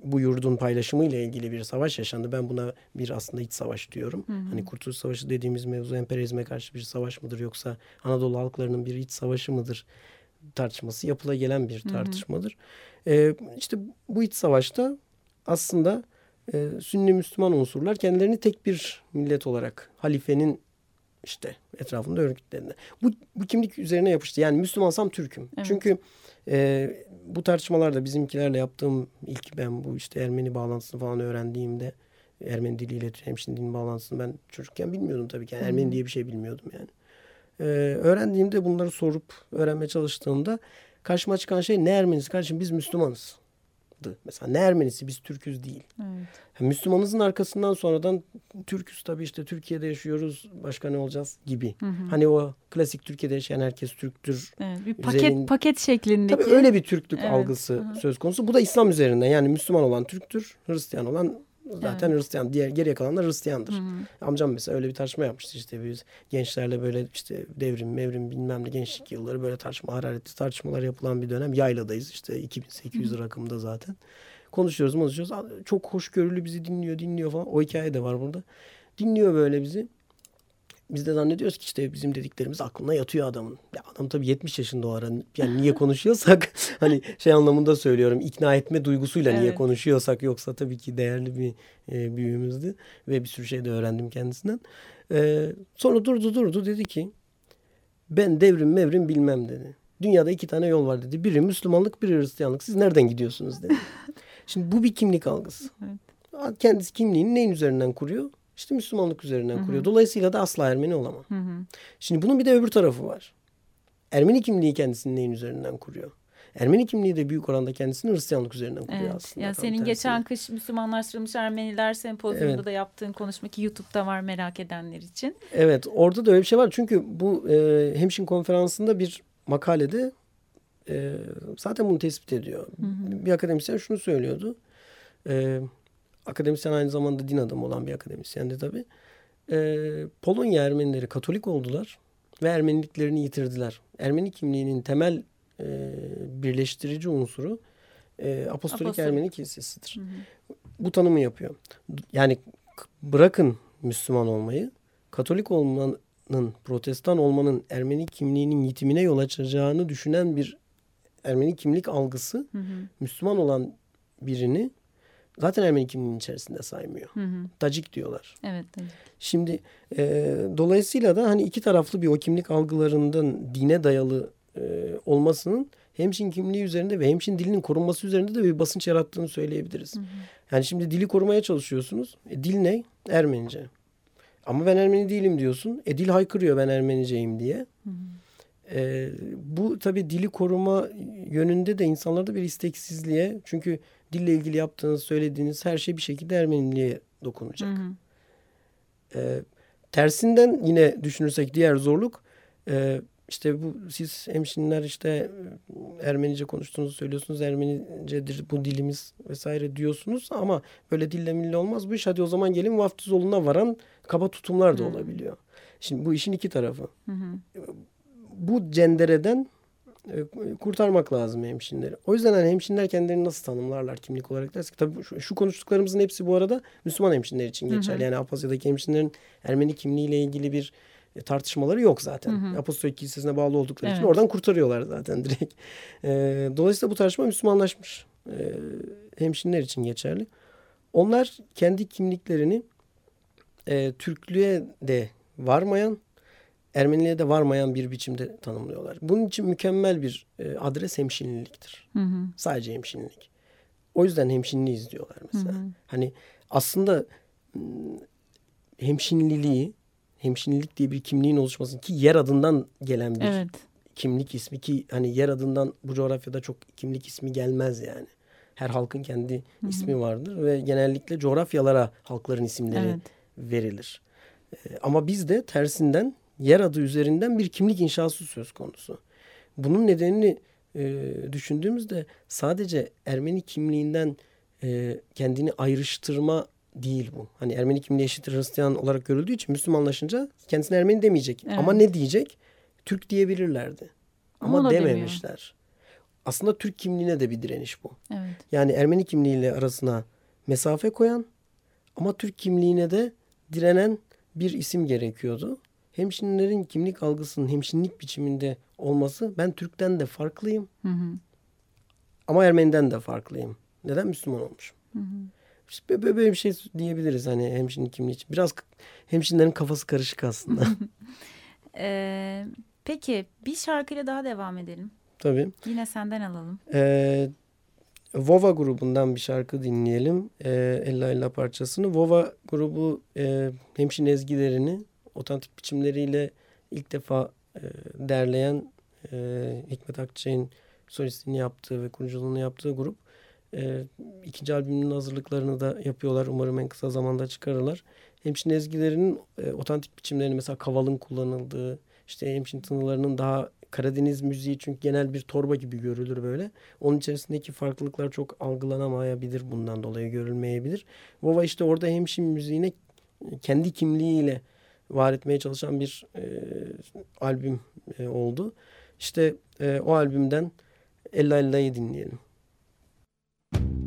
bu yurdun paylaşımıyla ilgili bir savaş yaşandı. Ben buna bir aslında iç savaş diyorum. Hani Kurtuluş Savaşı dediğimiz mevzu emperyalizme karşı bir savaş mıdır yoksa Anadolu halklarının bir iç savaşı mıdır tartışması yapıla gelen bir tartışmadır. E, işte bu iç savaşta aslında e, Sünni Müslüman unsurlar kendilerini tek bir millet olarak halifenin işte etrafında örgütlerinde. Bu, bu kimlik üzerine yapıştı. Yani Müslümansam Türk'üm. Evet. Çünkü e, bu tartışmalarda bizimkilerle yaptığım ilk ben bu işte Ermeni bağlantısını falan öğrendiğimde Ermeni diliyle hemşin dilin bağlantısını ben çocukken bilmiyordum tabii ki. Yani Ermeni diye bir şey bilmiyordum yani. E, öğrendiğimde bunları sorup öğrenmeye çalıştığımda karşıma çıkan şey ne Ermenisi kardeşim biz Müslümanız. Mesela ne Ermenisi biz Türk'üz değil. Evet. Yani Müslümanızın arkasından sonradan Türk'üz tabii işte Türkiye'de yaşıyoruz başka ne olacağız gibi. Hani o klasik Türkiye'de yaşayan herkes Türktür. Evet. Bir paket Üzerin- paket şeklindeki. Tabii öyle bir Türklük Evet. algısı söz konusu. Bu da İslam üzerinden yani Müslüman olan Türktür, Hristiyan olan zaten Hristiyan. Diğer geriye kalanlar Hristiyandır. Amcam mesela öyle bir tartışma yapmıştı işte biz gençlerle böyle işte devrim mevrim bilmem ne gençlik yılları böyle tartışma hararetli tartışmalar yapılan bir dönem. Yayladayız işte 2800 rakımda zaten. Konuşuyoruz konuşuyoruz. Çok hoşgörülü bizi dinliyor dinliyor falan. O hikaye de var burada. Dinliyor böyle bizi. Biz de zannediyoruz ki işte bizim dediklerimiz aklına yatıyor adamın. Ya adam tabii 70 yaşında o ara. Yani niye konuşuyorsak hani şey anlamında söylüyorum. ikna etme duygusuyla niye Evet. konuşuyorsak yoksa tabii ki değerli bir e, büyüğümüzdü. Ve bir sürü şey de öğrendim kendisinden. E, sonra durdu durdu dedi ki ben devrim mevrim bilmem dedi. Dünyada iki tane yol var dedi. Biri Müslümanlık biri Hristiyanlık. Siz nereden gidiyorsunuz dedi. Şimdi bu bir kimlik algısı. Kendisi kimliğini neyin üzerinden kuruyor? İşte Müslümanlık üzerinden kuruyor. Dolayısıyla da asla Ermeni olamam. Şimdi bunun bir de öbür tarafı var. Ermeni kimliği kendisini neyin üzerinden kuruyor? Ermeni kimliği de büyük oranda kendisini Hristiyanlık üzerinden kuruyor Evet. aslında. Yani senin tersine. geçen kış Müslümanlaştırılmış Ermeniler sempozyumunda Evet. da yaptığın konuşma ki YouTube'da var merak edenler için. Evet orada da öyle bir şey var. Çünkü bu e, Hemşin konferansında bir makalede e, zaten bunu tespit ediyor. Bir akademisyen şunu söylüyordu. E, akademisyen aynı zamanda din adamı olan bir akademisyendi tabii. E, Polonya Ermenileri Katolik oldular ve Ermeniliklerini yitirdiler. Ermeni kimliğinin temel e, birleştirici unsuru e, Apostolik Apostolik. Ermeni Kilisesi'dir. Bu tanımı yapıyor. Yani bırakın Müslüman olmayı, Katolik olmanın, Protestan olmanın Ermeni kimliğinin yitimine yol açacağını düşünen bir Ermeni kimlik algısı Müslüman olan birini zaten Ermeni kimliğinin içerisinde saymıyor. Tacik diyorlar. Evet. evet. Şimdi e, dolayısıyla da hani iki taraflı bir o kimlik algılarından dine dayalı e, olmasının hemşin kimliği üzerinde ve hemşin dilinin korunması üzerinde de bir basınç yarattığını söyleyebiliriz. Yani şimdi dili korumaya çalışıyorsunuz. E, dil ne? Ermenice. Ama ben Ermeni değilim diyorsun. E dil haykırıyor ben Ermeniceyim diye. E, bu tabii dili koruma yönünde de insanlarda bir isteksizliğe çünkü dille ilgili yaptığınız, söylediğiniz her şey bir şekilde Ermeniliğe dokunacak. E, tersinden yine düşünürsek diğer zorluk e, işte bu siz hemşinler işte e, Ermenice konuştuğunuzu söylüyorsunuz. Ermenicedir bu dilimiz vesaire diyorsunuz ama böyle dille mille olmaz bu iş. Hadi o zaman gelin vaftiz yoluna varan kaba tutumlar da olabiliyor. Şimdi bu işin iki tarafı. Bu cendereden kurtarmak lazım hemşinleri. O yüzden hani hemşinler kendilerini nasıl tanımlarlar kimlik olarak dersek. Tabii şu, şu konuştuklarımızın hepsi bu arada Müslüman hemşinler için geçerli. Yani Apasya'daki hemşinlerin Ermeni kimliğiyle ilgili bir e, tartışmaları yok zaten. Apostolik Kilisesi'ne bağlı oldukları için Evet. oradan kurtarıyorlar zaten direkt. E, dolayısıyla bu tartışma Müslümanlaşmış e, hemşinler için geçerli. Onlar kendi kimliklerini e, Türklüğe de varmayan Ermeniliğe de varmayan bir biçimde tanımlıyorlar. Bunun için mükemmel bir e, adres hemşinliliktir. Hı hı. Sadece hemşinlilik. O yüzden hemşinliyiz diyorlar mesela. Hı hı. Hani aslında hemşinliliği, hemşinlilik diye bir kimliğin oluşması ki yer adından gelen bir Evet. kimlik ismi ki hani yer adından bu coğrafyada çok kimlik ismi gelmez yani. Her halkın kendi ismi vardır ve genellikle coğrafyalara halkların isimleri Evet. verilir. Ee, ama bizde tersinden yer adı üzerinden bir kimlik inşası söz konusu. Bunun nedenini e, düşündüğümüzde sadece Ermeni kimliğinden e, kendini ayrıştırma değil bu. Hani Ermeni kimliği eşittir Hristiyan olarak görüldüğü için Müslümanlaşınca kendisine Ermeni demeyecek. Evet. Ama ne diyecek? Türk diyebilirlerdi. Ama da demiyor. dememişler. Aslında Türk kimliğine de bir direniş bu. Evet. Yani Ermeni kimliğiyle arasına mesafe koyan ama Türk kimliğine de direnen bir isim gerekiyordu. Hemşinlerin kimlik algısının hemşinlik biçiminde olması ben Türk'ten de farklıyım Hı hı. ama Ermeniden de farklıyım. Neden Müslüman olmuşum? İşte böyle böyle bir şey diyebiliriz hani hemşinlik kimliği için. Biraz hemşinlerin kafası karışık aslında. Ee, peki bir şarkıyla daha devam edelim. Tabii. Yine senden alalım. Ee, Vova grubundan bir şarkı dinleyelim. Ee, Ella Ella parçasını. Vova grubu e, hemşin ezgilerini otantik biçimleriyle ilk defa e, derleyen e, Hikmet Akçay'ın solistliğini yaptığı ve kuruculuğunu yaptığı grup. E, ikinci albümünün hazırlıklarını da yapıyorlar. Umarım en kısa zamanda çıkarırlar. Hemşin ezgilerinin e, otantik biçimlerini mesela kavalın kullanıldığı, işte hemşin tınılarının daha Karadeniz müziği çünkü genel bir torba gibi görülür böyle. Onun içerisindeki farklılıklar çok algılanamayabilir bundan dolayı görülmeyebilir. Vova işte orada hemşin müziğine kendi kimliğiyle var etmeye çalışan bir e, albüm e, oldu. İşte e, o albümden Ella Ella'yı dinleyelim. Ella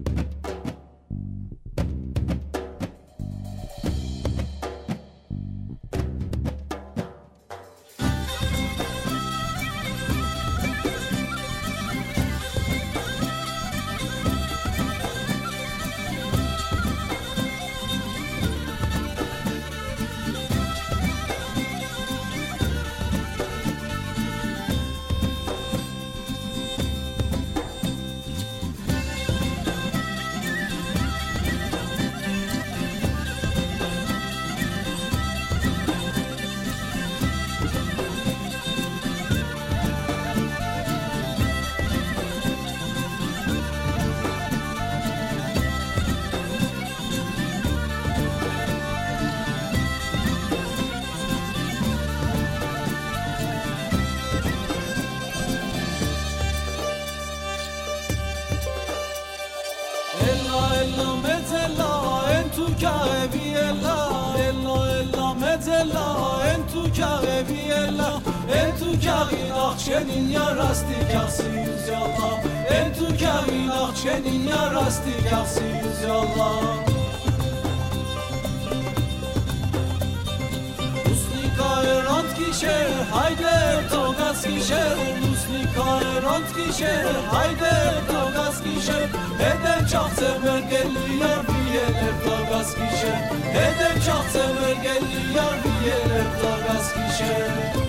kain akçenin yarasti kasi yüz yalla entu kain akçenin yarasti kasi yüz yalla Muslika erant kişer hayde togas kişer Muslika erant kişer hayde togas kişer Hedem çak semer gelli yar biyeler togas kişer Hedem çak semer gelli yar biyeler togas kişer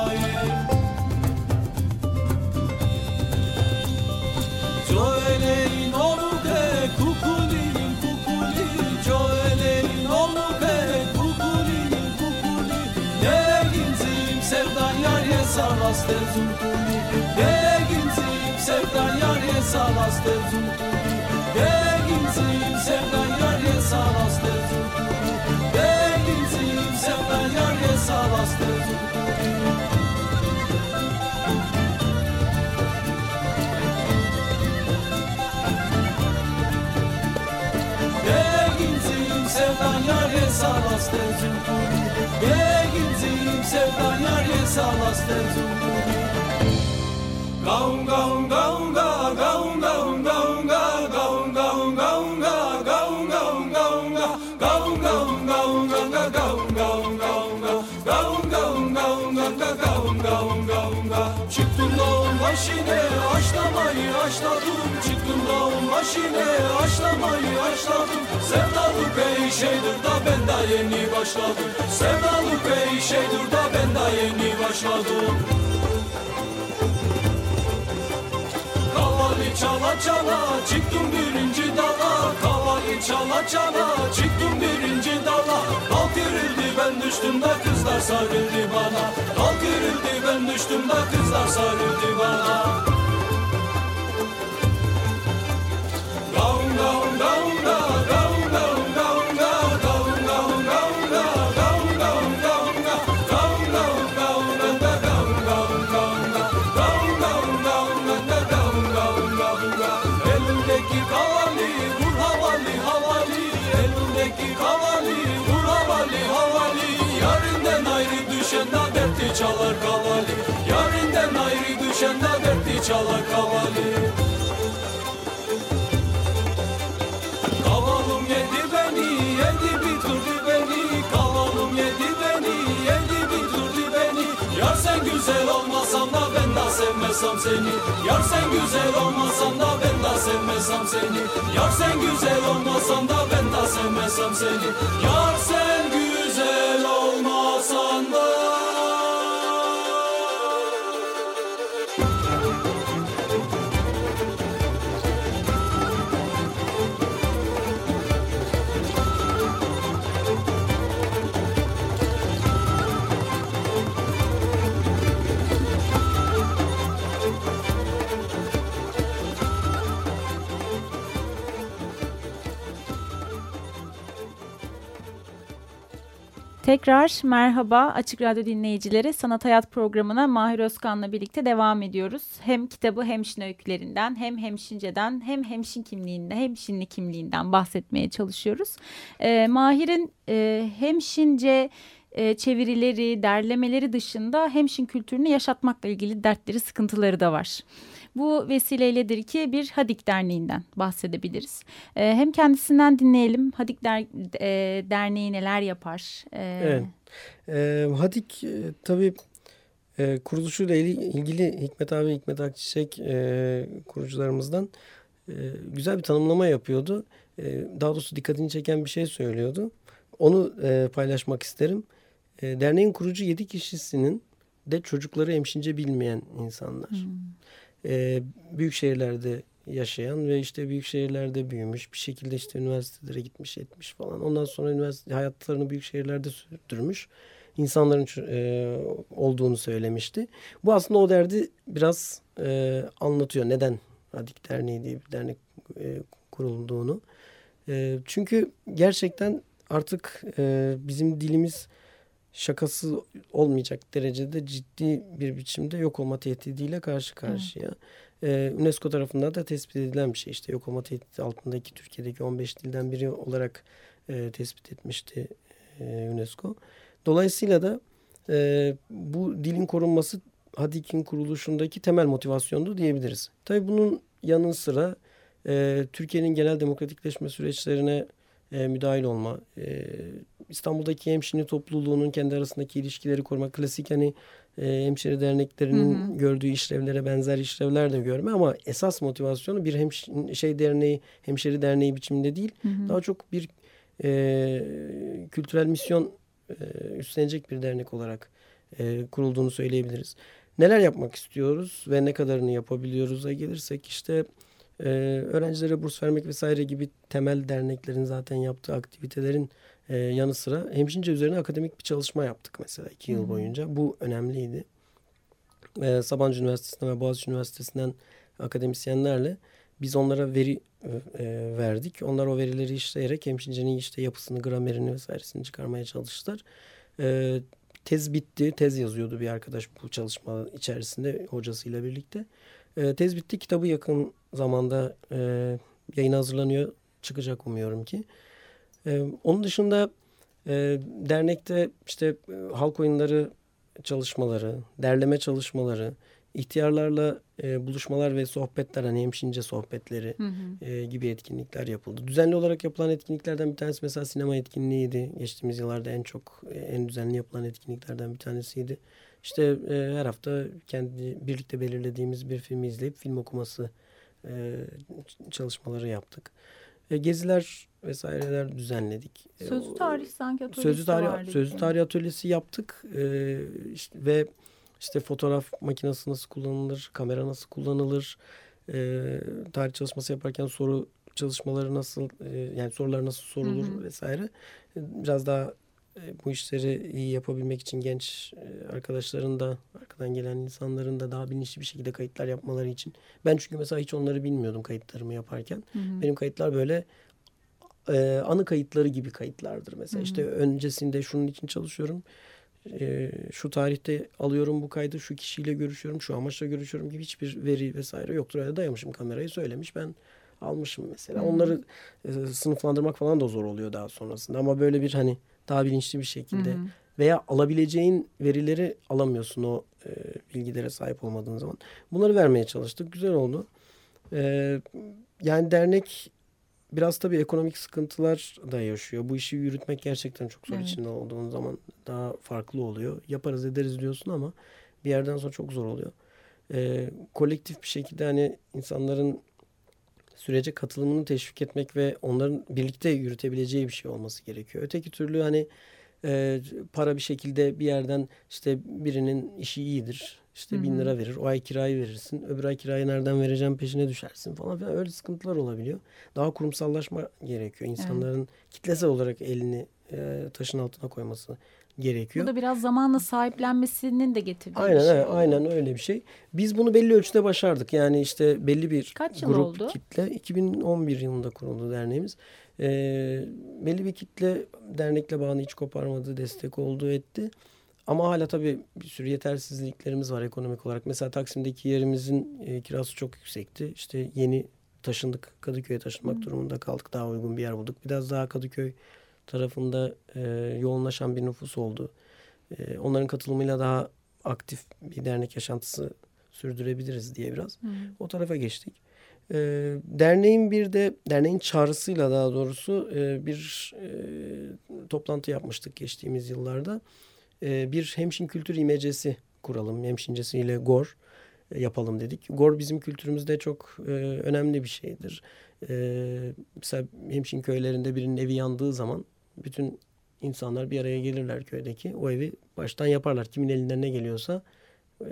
سالاسته زنتونی دلگیم زیم سردان یاری سالاسته زنتونی دلگیم زیم سردان یاری سالاسته زنتونی دلگیم زیم سردان یاری سالاسته زنتونی Sevdan yâre sarastır sevdan yar ye sal aste zülkuni Gaun gaun gaun başine aşlamayı aşladım Çıktım dağın başine aşlamayı aşladım Sevdalık ey şeydir da ben daha yeni başladım. Sevdalık ey şeydir da ben daha yeni başladım. Kavali çala çala çıktım birinci dala. Kavali çala çala çıktım birinci dala. Dal kırıldı ben düştüm de kızlar sarıldı bana düştüm de kızlar sarıldı bana çalar kavali. Yarinden ayrı düşen de dertli çalar kavali. Kavalım yedi beni, yedi bitirdi beni. Kavalım yedi beni, yedi bitirdi beni. Yar sen güzel olmasan da ben de sevmesem seni. Yar sen güzel olmasan da ben de sevmesem seni. Yar sen güzel olmasan da ben de sevmesem seni. Yar sen Tekrar merhaba Açık Radyo dinleyicileri. Sanat Hayat programına Mahir Özkan'la birlikte devam ediyoruz. Hem kitabı Hemşin öykülerinden hem Hemşince'den hem Hemşin kimliğinden hem Şinli kimliğinden bahsetmeye çalışıyoruz. Ee, Mahir'in e, Hemşince e, çevirileri, derlemeleri dışında Hemşin kültürünü yaşatmakla ilgili dertleri, sıkıntıları da var. Bu vesileyledir ki bir Hadik Derneği'nden bahsedebiliriz. E, hem kendisinden dinleyelim. Hadik Der e, Derneği neler yapar? E, Evet. E, Hadik e, tabii e, kuruluşuyla ili- ilgili Hikmet abi, Hikmet Akçiçek e, kurucularımızdan e, güzel bir tanımlama yapıyordu. E, daha doğrusu dikkatini çeken bir şey söylüyordu. Onu e, paylaşmak isterim. E, derneğin kurucu yedi kişisinin de çocukları hemşince bilmeyen insanlar. E, büyük şehirlerde yaşayan ve işte büyük şehirlerde büyümüş bir şekilde işte üniversitelere gitmiş etmiş falan. Ondan sonra üniversite hayatlarını büyük şehirlerde sürdürmüş insanların e, olduğunu söylemişti. Bu aslında o derdi biraz e, anlatıyor. Neden Hadik Derneği diye bir dernek e, kurulduğunu. E, çünkü gerçekten artık e, bizim dilimiz şakası olmayacak derecede ciddi bir biçimde yok olma tehdidiyle karşı karşıya. Ee, UNESCO tarafından da tespit edilen bir şey. İşte yok olma tehdidi altındaki Türkiye'deki 15 dilden biri olarak e, tespit etmişti e, UNESCO. Dolayısıyla da e, bu dilin korunması Hadik'in kuruluşundaki temel motivasyondu diyebiliriz. Tabii bunun yanı sıra e, Türkiye'nin genel demokratikleşme süreçlerine e, müdahil olma, e, İstanbul'daki hemşire topluluğunun kendi arasındaki ilişkileri korumak, klasik hani e, hemşire derneklerinin gördüğü işlevlere benzer işlevler de görme ama esas motivasyonu bir hemş şey derneği, hemşire derneği biçiminde değil, daha çok bir e, kültürel misyon e, üstlenecek bir dernek olarak e, kurulduğunu söyleyebiliriz. Neler yapmak istiyoruz ve ne kadarını yapabiliyoruz'a gelirsek işte e, öğrencilere burs vermek vesaire gibi temel derneklerin zaten yaptığı aktivitelerin e, yanı sıra hemşince üzerine akademik bir çalışma yaptık mesela iki yıl boyunca. Bu önemliydi. E, Sabancı Üniversitesi'nden ve Boğaziçi Üniversitesi'nden akademisyenlerle biz onlara veri e, verdik. Onlar o verileri işleyerek hemşincenin işte yapısını, gramerini vesairesini çıkarmaya çalıştılar. E, tez bitti. Tez yazıyordu bir arkadaş bu çalışma içerisinde hocasıyla birlikte. E, tez bitti. Kitabı yakın zamanda e, yayına hazırlanıyor. Çıkacak umuyorum ki. E, onun dışında E, dernekte işte e, halk oyunları çalışmaları, derleme çalışmaları, ihtiyarlarla e, buluşmalar ve sohbetler hani hemşince sohbetleri Hı hı. e, gibi etkinlikler yapıldı. Düzenli olarak yapılan etkinliklerden bir tanesi mesela sinema etkinliğiydi. Geçtiğimiz yıllarda en çok e, en düzenli yapılan etkinliklerden bir tanesiydi. İşte e, her hafta kendi birlikte belirlediğimiz bir filmi izleyip film okuması e, çalışmaları yaptık. E, geziler vesaireler düzenledik. E, Sözlü tarih sanki atölyesi Sözlü tarih, vardı. sözlü tarih atölyesi yaptık Ee, işte, ve işte fotoğraf makinesi nasıl kullanılır, kamera nasıl kullanılır, ee, tarih çalışması yaparken soru çalışmaları nasıl, e, yani sorular nasıl sorulur Hı hı. vesaire. Biraz daha e, bu işleri iyi yapabilmek için genç e, arkadaşların da arkadan gelen insanların da daha bilinçli bir şekilde kayıtlar yapmaları için. Ben çünkü mesela hiç onları bilmiyordum kayıtlarımı yaparken. Hı hı. Benim kayıtlar böyle e, anı kayıtları gibi kayıtlardır. Mesela Hı hı. işte öncesinde şunun için çalışıyorum. E, şu tarihte alıyorum bu kaydı, şu kişiyle görüşüyorum, şu amaçla görüşüyorum gibi hiçbir veri vesaire yoktur. Öyle dayamışım kamerayı söylemiş ben almışım mesela. Hı hı. Onları e, sınıflandırmak falan da zor oluyor daha sonrasında. Ama böyle bir hani daha bilinçli bir Hı şekilde hı. veya alabileceğin verileri alamıyorsun o e, bilgilere sahip olmadığın zaman. Bunları vermeye çalıştık. Güzel oldu. E, yani dernek biraz tabii ekonomik sıkıntılar da yaşıyor. Bu işi yürütmek gerçekten çok zor Evet. içinde olduğun zaman daha farklı oluyor. Yaparız ederiz diyorsun ama bir yerden sonra çok zor oluyor. E, kolektif bir şekilde hani insanların sürece katılımını teşvik etmek ve onların birlikte yürütebileceği bir şey olması gerekiyor. Öteki türlü hani e, para bir şekilde bir yerden işte birinin işi iyidir. İşte bin lira verir. O ay kirayı verirsin. Öbür ay kirayı nereden vereceğim peşine düşersin falan filan. Öyle sıkıntılar olabiliyor. Daha kurumsallaşma gerekiyor. İnsanların kitlesel olarak elini e, taşın altına koyması gerekiyor. Bu da biraz zamanla sahiplenmesinin de getirdiği Aynen bir şey. evet, aynen öyle bir şey. Biz bunu belli ölçüde başardık. Yani işte belli bir Kaç grup oldu? kitle 2011 yılında kuruldu derneğimiz. Ee, belli bir kitle dernekle bağını hiç koparmadı, destek oldu, etti. Ama hala tabii bir sürü yetersizliklerimiz var ekonomik olarak. Mesela Taksim'deki yerimizin e, kirası çok yüksekti. İşte yeni taşındık. Kadıköy'e taşınmak durumunda kaldık. Daha uygun bir yer bulduk. Biraz daha Kadıköy tarafında e, yoğunlaşan bir nüfus oldu. E, onların katılımıyla daha aktif bir dernek yaşantısı sürdürebiliriz diye biraz Hı. o tarafa geçtik. E, derneğin bir de derneğin çağrısıyla daha doğrusu e, bir e, toplantı yapmıştık geçtiğimiz yıllarda. E, bir hemşin kültür imecesi kuralım. Hemşincesiyle GOR e, yapalım dedik. GOR bizim kültürümüzde çok e, önemli bir şeydir. E, mesela hemşin köylerinde birinin evi yandığı zaman bütün insanlar bir araya gelirler köydeki. O evi baştan yaparlar. Kimin elinden ne geliyorsa e,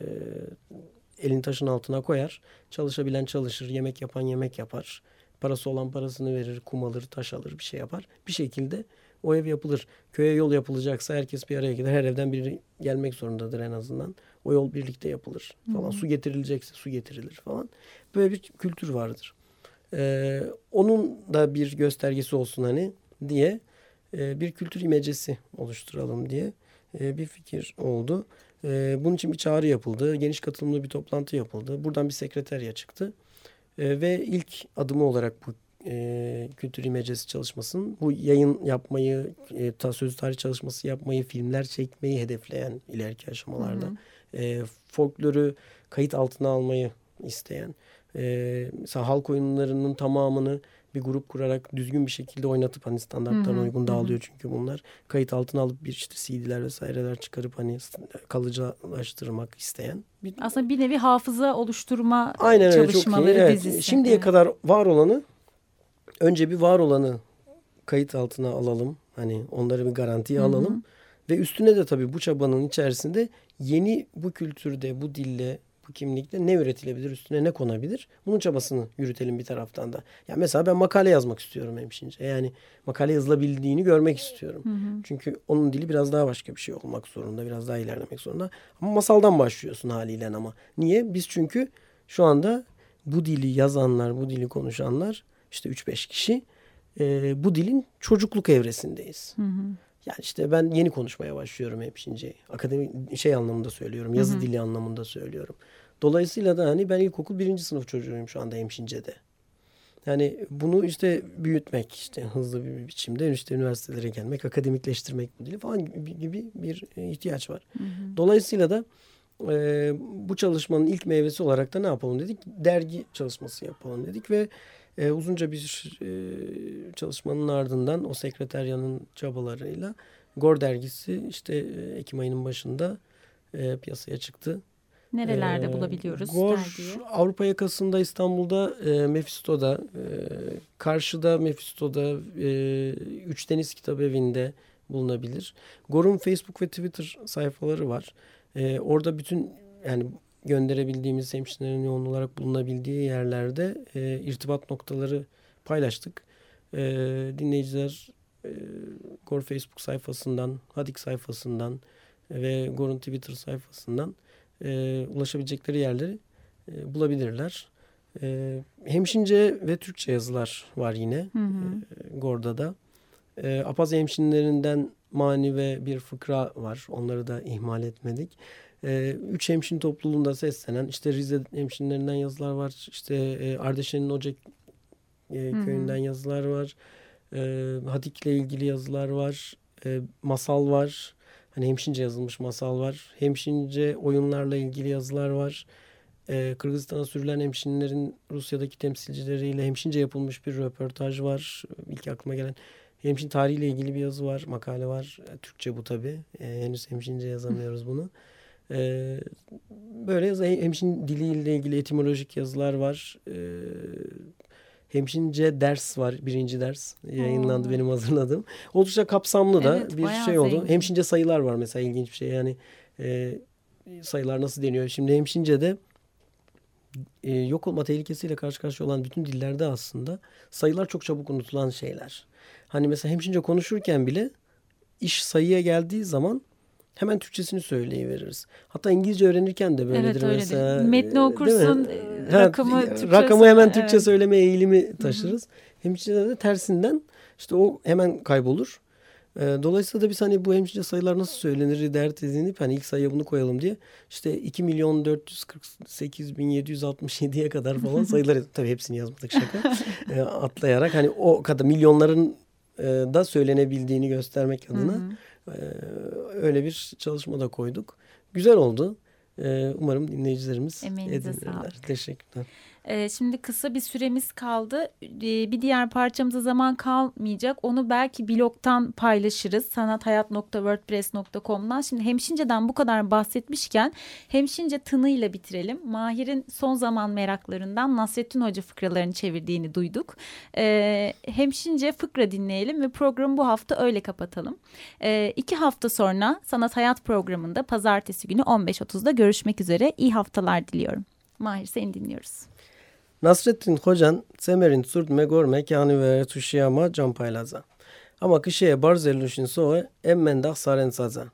elini taşın altına koyar. Çalışabilen çalışır, yemek yapan yemek yapar. Parası olan parasını verir, kum alır, taş alır, bir şey yapar. Bir şekilde o ev yapılır. Köye yol yapılacaksa herkes bir araya gelir. Her evden biri gelmek zorundadır en azından. O yol birlikte yapılır falan. Su getirilecekse su getirilir falan. Böyle bir kültür vardır. Ee, onun da bir göstergesi olsun hani diye e, bir kültür imecesi oluşturalım diye e, bir fikir oldu. E, bunun için bir çağrı yapıldı. Geniş katılımlı bir toplantı yapıldı. Buradan bir sekreterya çıktı. E, ve ilk adımı olarak bu e, kültür imecesi çalışmasının bu yayın yapmayı, e, ta, sözlü tarih çalışması yapmayı, filmler çekmeyi hedefleyen ileriki aşamalarda. E, folkloru kayıt altına almayı isteyen. E, mesela halk oyunlarının tamamını bir grup kurarak düzgün bir şekilde oynatıp hani standartlarına Hı hı, uygun dağılıyor çünkü bunlar. Kayıt altına alıp bir işte CD'ler vesaireler çıkarıp hani kalıcılaştırmak isteyen bir Aslında bir nevi hafıza oluşturma Aynen öyle çok iyi. çalışmaları Evet. dizisi. Şimdiye Evet. kadar var olanı önce bir var olanı kayıt altına alalım. Hani onları bir garantiye alalım. Ve üstüne de tabii bu çabanın içerisinde yeni bu kültürde, bu dille, bu kimlikle ne üretilebilir, üstüne ne konabilir? Bunun çabasını yürütelim bir taraftan da. Ya mesela ben makale yazmak istiyorum hemşince. Yani makale yazılabildiğini görmek istiyorum. Hı hı. Çünkü onun dili biraz daha başka bir şey olmak zorunda. Biraz daha ilerlemek zorunda. Ama masaldan başlıyorsun haliyle ama. Niye? Biz çünkü şu anda bu dili yazanlar, bu dili konuşanlar işte 3-5 kişi e, bu dilin çocukluk evresindeyiz. Hı hı. Yani işte ben yeni konuşmaya başlıyorum hemşince. Akademik şey anlamında söylüyorum. Yazı Hı hı. dili anlamında söylüyorum. Dolayısıyla da hani ben ilkokul birinci sınıf çocuğuyum şu anda hemşincede. Yani bunu işte büyütmek işte hızlı bir biçimde işte üniversitelere gelmek, akademikleştirmek modeli falan gibi, gibi bir ihtiyaç var. Hı hı. Dolayısıyla da e, bu çalışmanın ilk meyvesi olarak da ne yapalım dedik? Dergi çalışması yapalım dedik ve e, uzunca bir e, çalışmanın ardından o sekreteryanın çabalarıyla Gor dergisi işte e, Ekim ayının başında e, piyasaya çıktı. Nerelerde ee, bulabiliyoruz Gor, dergiyi? Avrupa yakasında İstanbul'da e, Mephisto'da, e, karşıda Mephisto'da, e, Üç Deniz Kitap Evi'nde bulunabilir. Gor'un Facebook ve Twitter sayfaları var. E, orada bütün yani gönderebildiğimiz hemşirelerin yoğun olarak bulunabildiği yerlerde e, irtibat noktaları paylaştık. E, dinleyiciler e, Gor Facebook sayfasından, Hadik sayfasından ve Gor'un Twitter sayfasından e, ulaşabilecekleri yerleri e, bulabilirler. E, hemşince ve Türkçe yazılar var yine hı hı. E, Gor'da da. E, Apaz hemşinlerinden mani ve bir fıkra var. Onları da ihmal etmedik. E, üç hemşin topluluğunda seslenen işte Rize hemşinlerinden yazılar var. İşte e, Ardeşen'in Ocak e, köyünden hı hı. yazılar var. E, Hadik'le ilgili yazılar var. E, masal var. Hani hemşince yazılmış masal var. Hemşince oyunlarla ilgili yazılar var. Ee, Kırgızistan'a sürülen hemşinlerin Rusya'daki temsilcileriyle hemşince yapılmış bir röportaj var. İlk aklıma gelen hemşin tarihiyle ilgili bir yazı var, makale var. E, Türkçe bu tabii. Ee, henüz hemşince yazamıyoruz bunu. Ee, böyle hemşin diliyle ilgili etimolojik yazılar var. Ee, hemşince ders var. Birinci ders yayınlandı Oo. benim hazırladığım. Oldukça kapsamlı da evet, bir şey oldu. Zengin. Hemşince sayılar var mesela ilginç bir şey. Yani e, sayılar nasıl deniyor? Şimdi hemşince'de e, yok olma tehlikesiyle karşı karşıya olan bütün dillerde aslında sayılar çok çabuk unutulan şeyler. Hani mesela hemşince konuşurken bile iş sayıya geldiği zaman hemen Türkçesini söyleyiveririz. Hatta İngilizce öğrenirken de böyledir evet, öyle mesela. Metni okursun, e, rakamı Türkçe Rakamı hemen Türkçe evet. söyleme eğilimi taşırız. Hemşirede de tersinden işte o hemen kaybolur. E, dolayısıyla da biz hani bu hemşire sayılar nasıl söylenir dert edinip hani ilk sayıya bunu koyalım diye işte 2 milyon 448 bin 767'ye kadar falan sayılar tabii hepsini yazmadık şaka e, atlayarak hani o kadar milyonların da söylenebildiğini göstermek adına ee, öyle bir çalışma da koyduk. Güzel oldu. Ee, umarım dinleyicilerimiz Emeğinize sağlık. Teşekkürler. Ee, şimdi kısa bir süremiz kaldı. Ee, bir diğer parçamıza zaman kalmayacak. Onu belki blogtan paylaşırız. sanathayat.wordpress.com'dan. Şimdi Hemşince'den bu kadar bahsetmişken Hemşince tınıyla bitirelim. Mahir'in son zaman meraklarından Nasrettin Hoca fıkralarını çevirdiğini duyduk. Ee, Hemşince fıkra dinleyelim ve programı bu hafta öyle kapatalım. Ee, iki hafta sonra Sanat Hayat programında pazartesi günü 15.30'da görüşmek üzere. İyi haftalar diliyorum. Mahir seni dinliyoruz. Նասրեդդին Խոջան ծեմերին ծուրտ մեգոր մեկյանի վերեցուշի ամա ջամփայլազա։ Ամա քշե բարզելուշին սոե եմ մենդախ սարենցազա։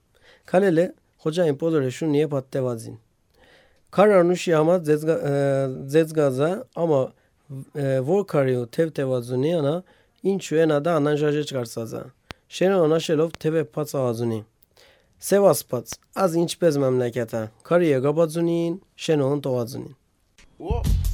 Քալելե Խոջային բոլորը շունի է պատտեվազին։ Քարանուշի ամա ձեզգա ձեզգազա ամա որ քարիո թևտեվազունի անա ինչու են ադա անանջաժե չկարսազա։ Շենը անաշելով թևե փածավազունի։ Սևասպած, аз ինչպես մամլակյատա, քարի եկաբազունին, շենոն տողազունին։ Whoa.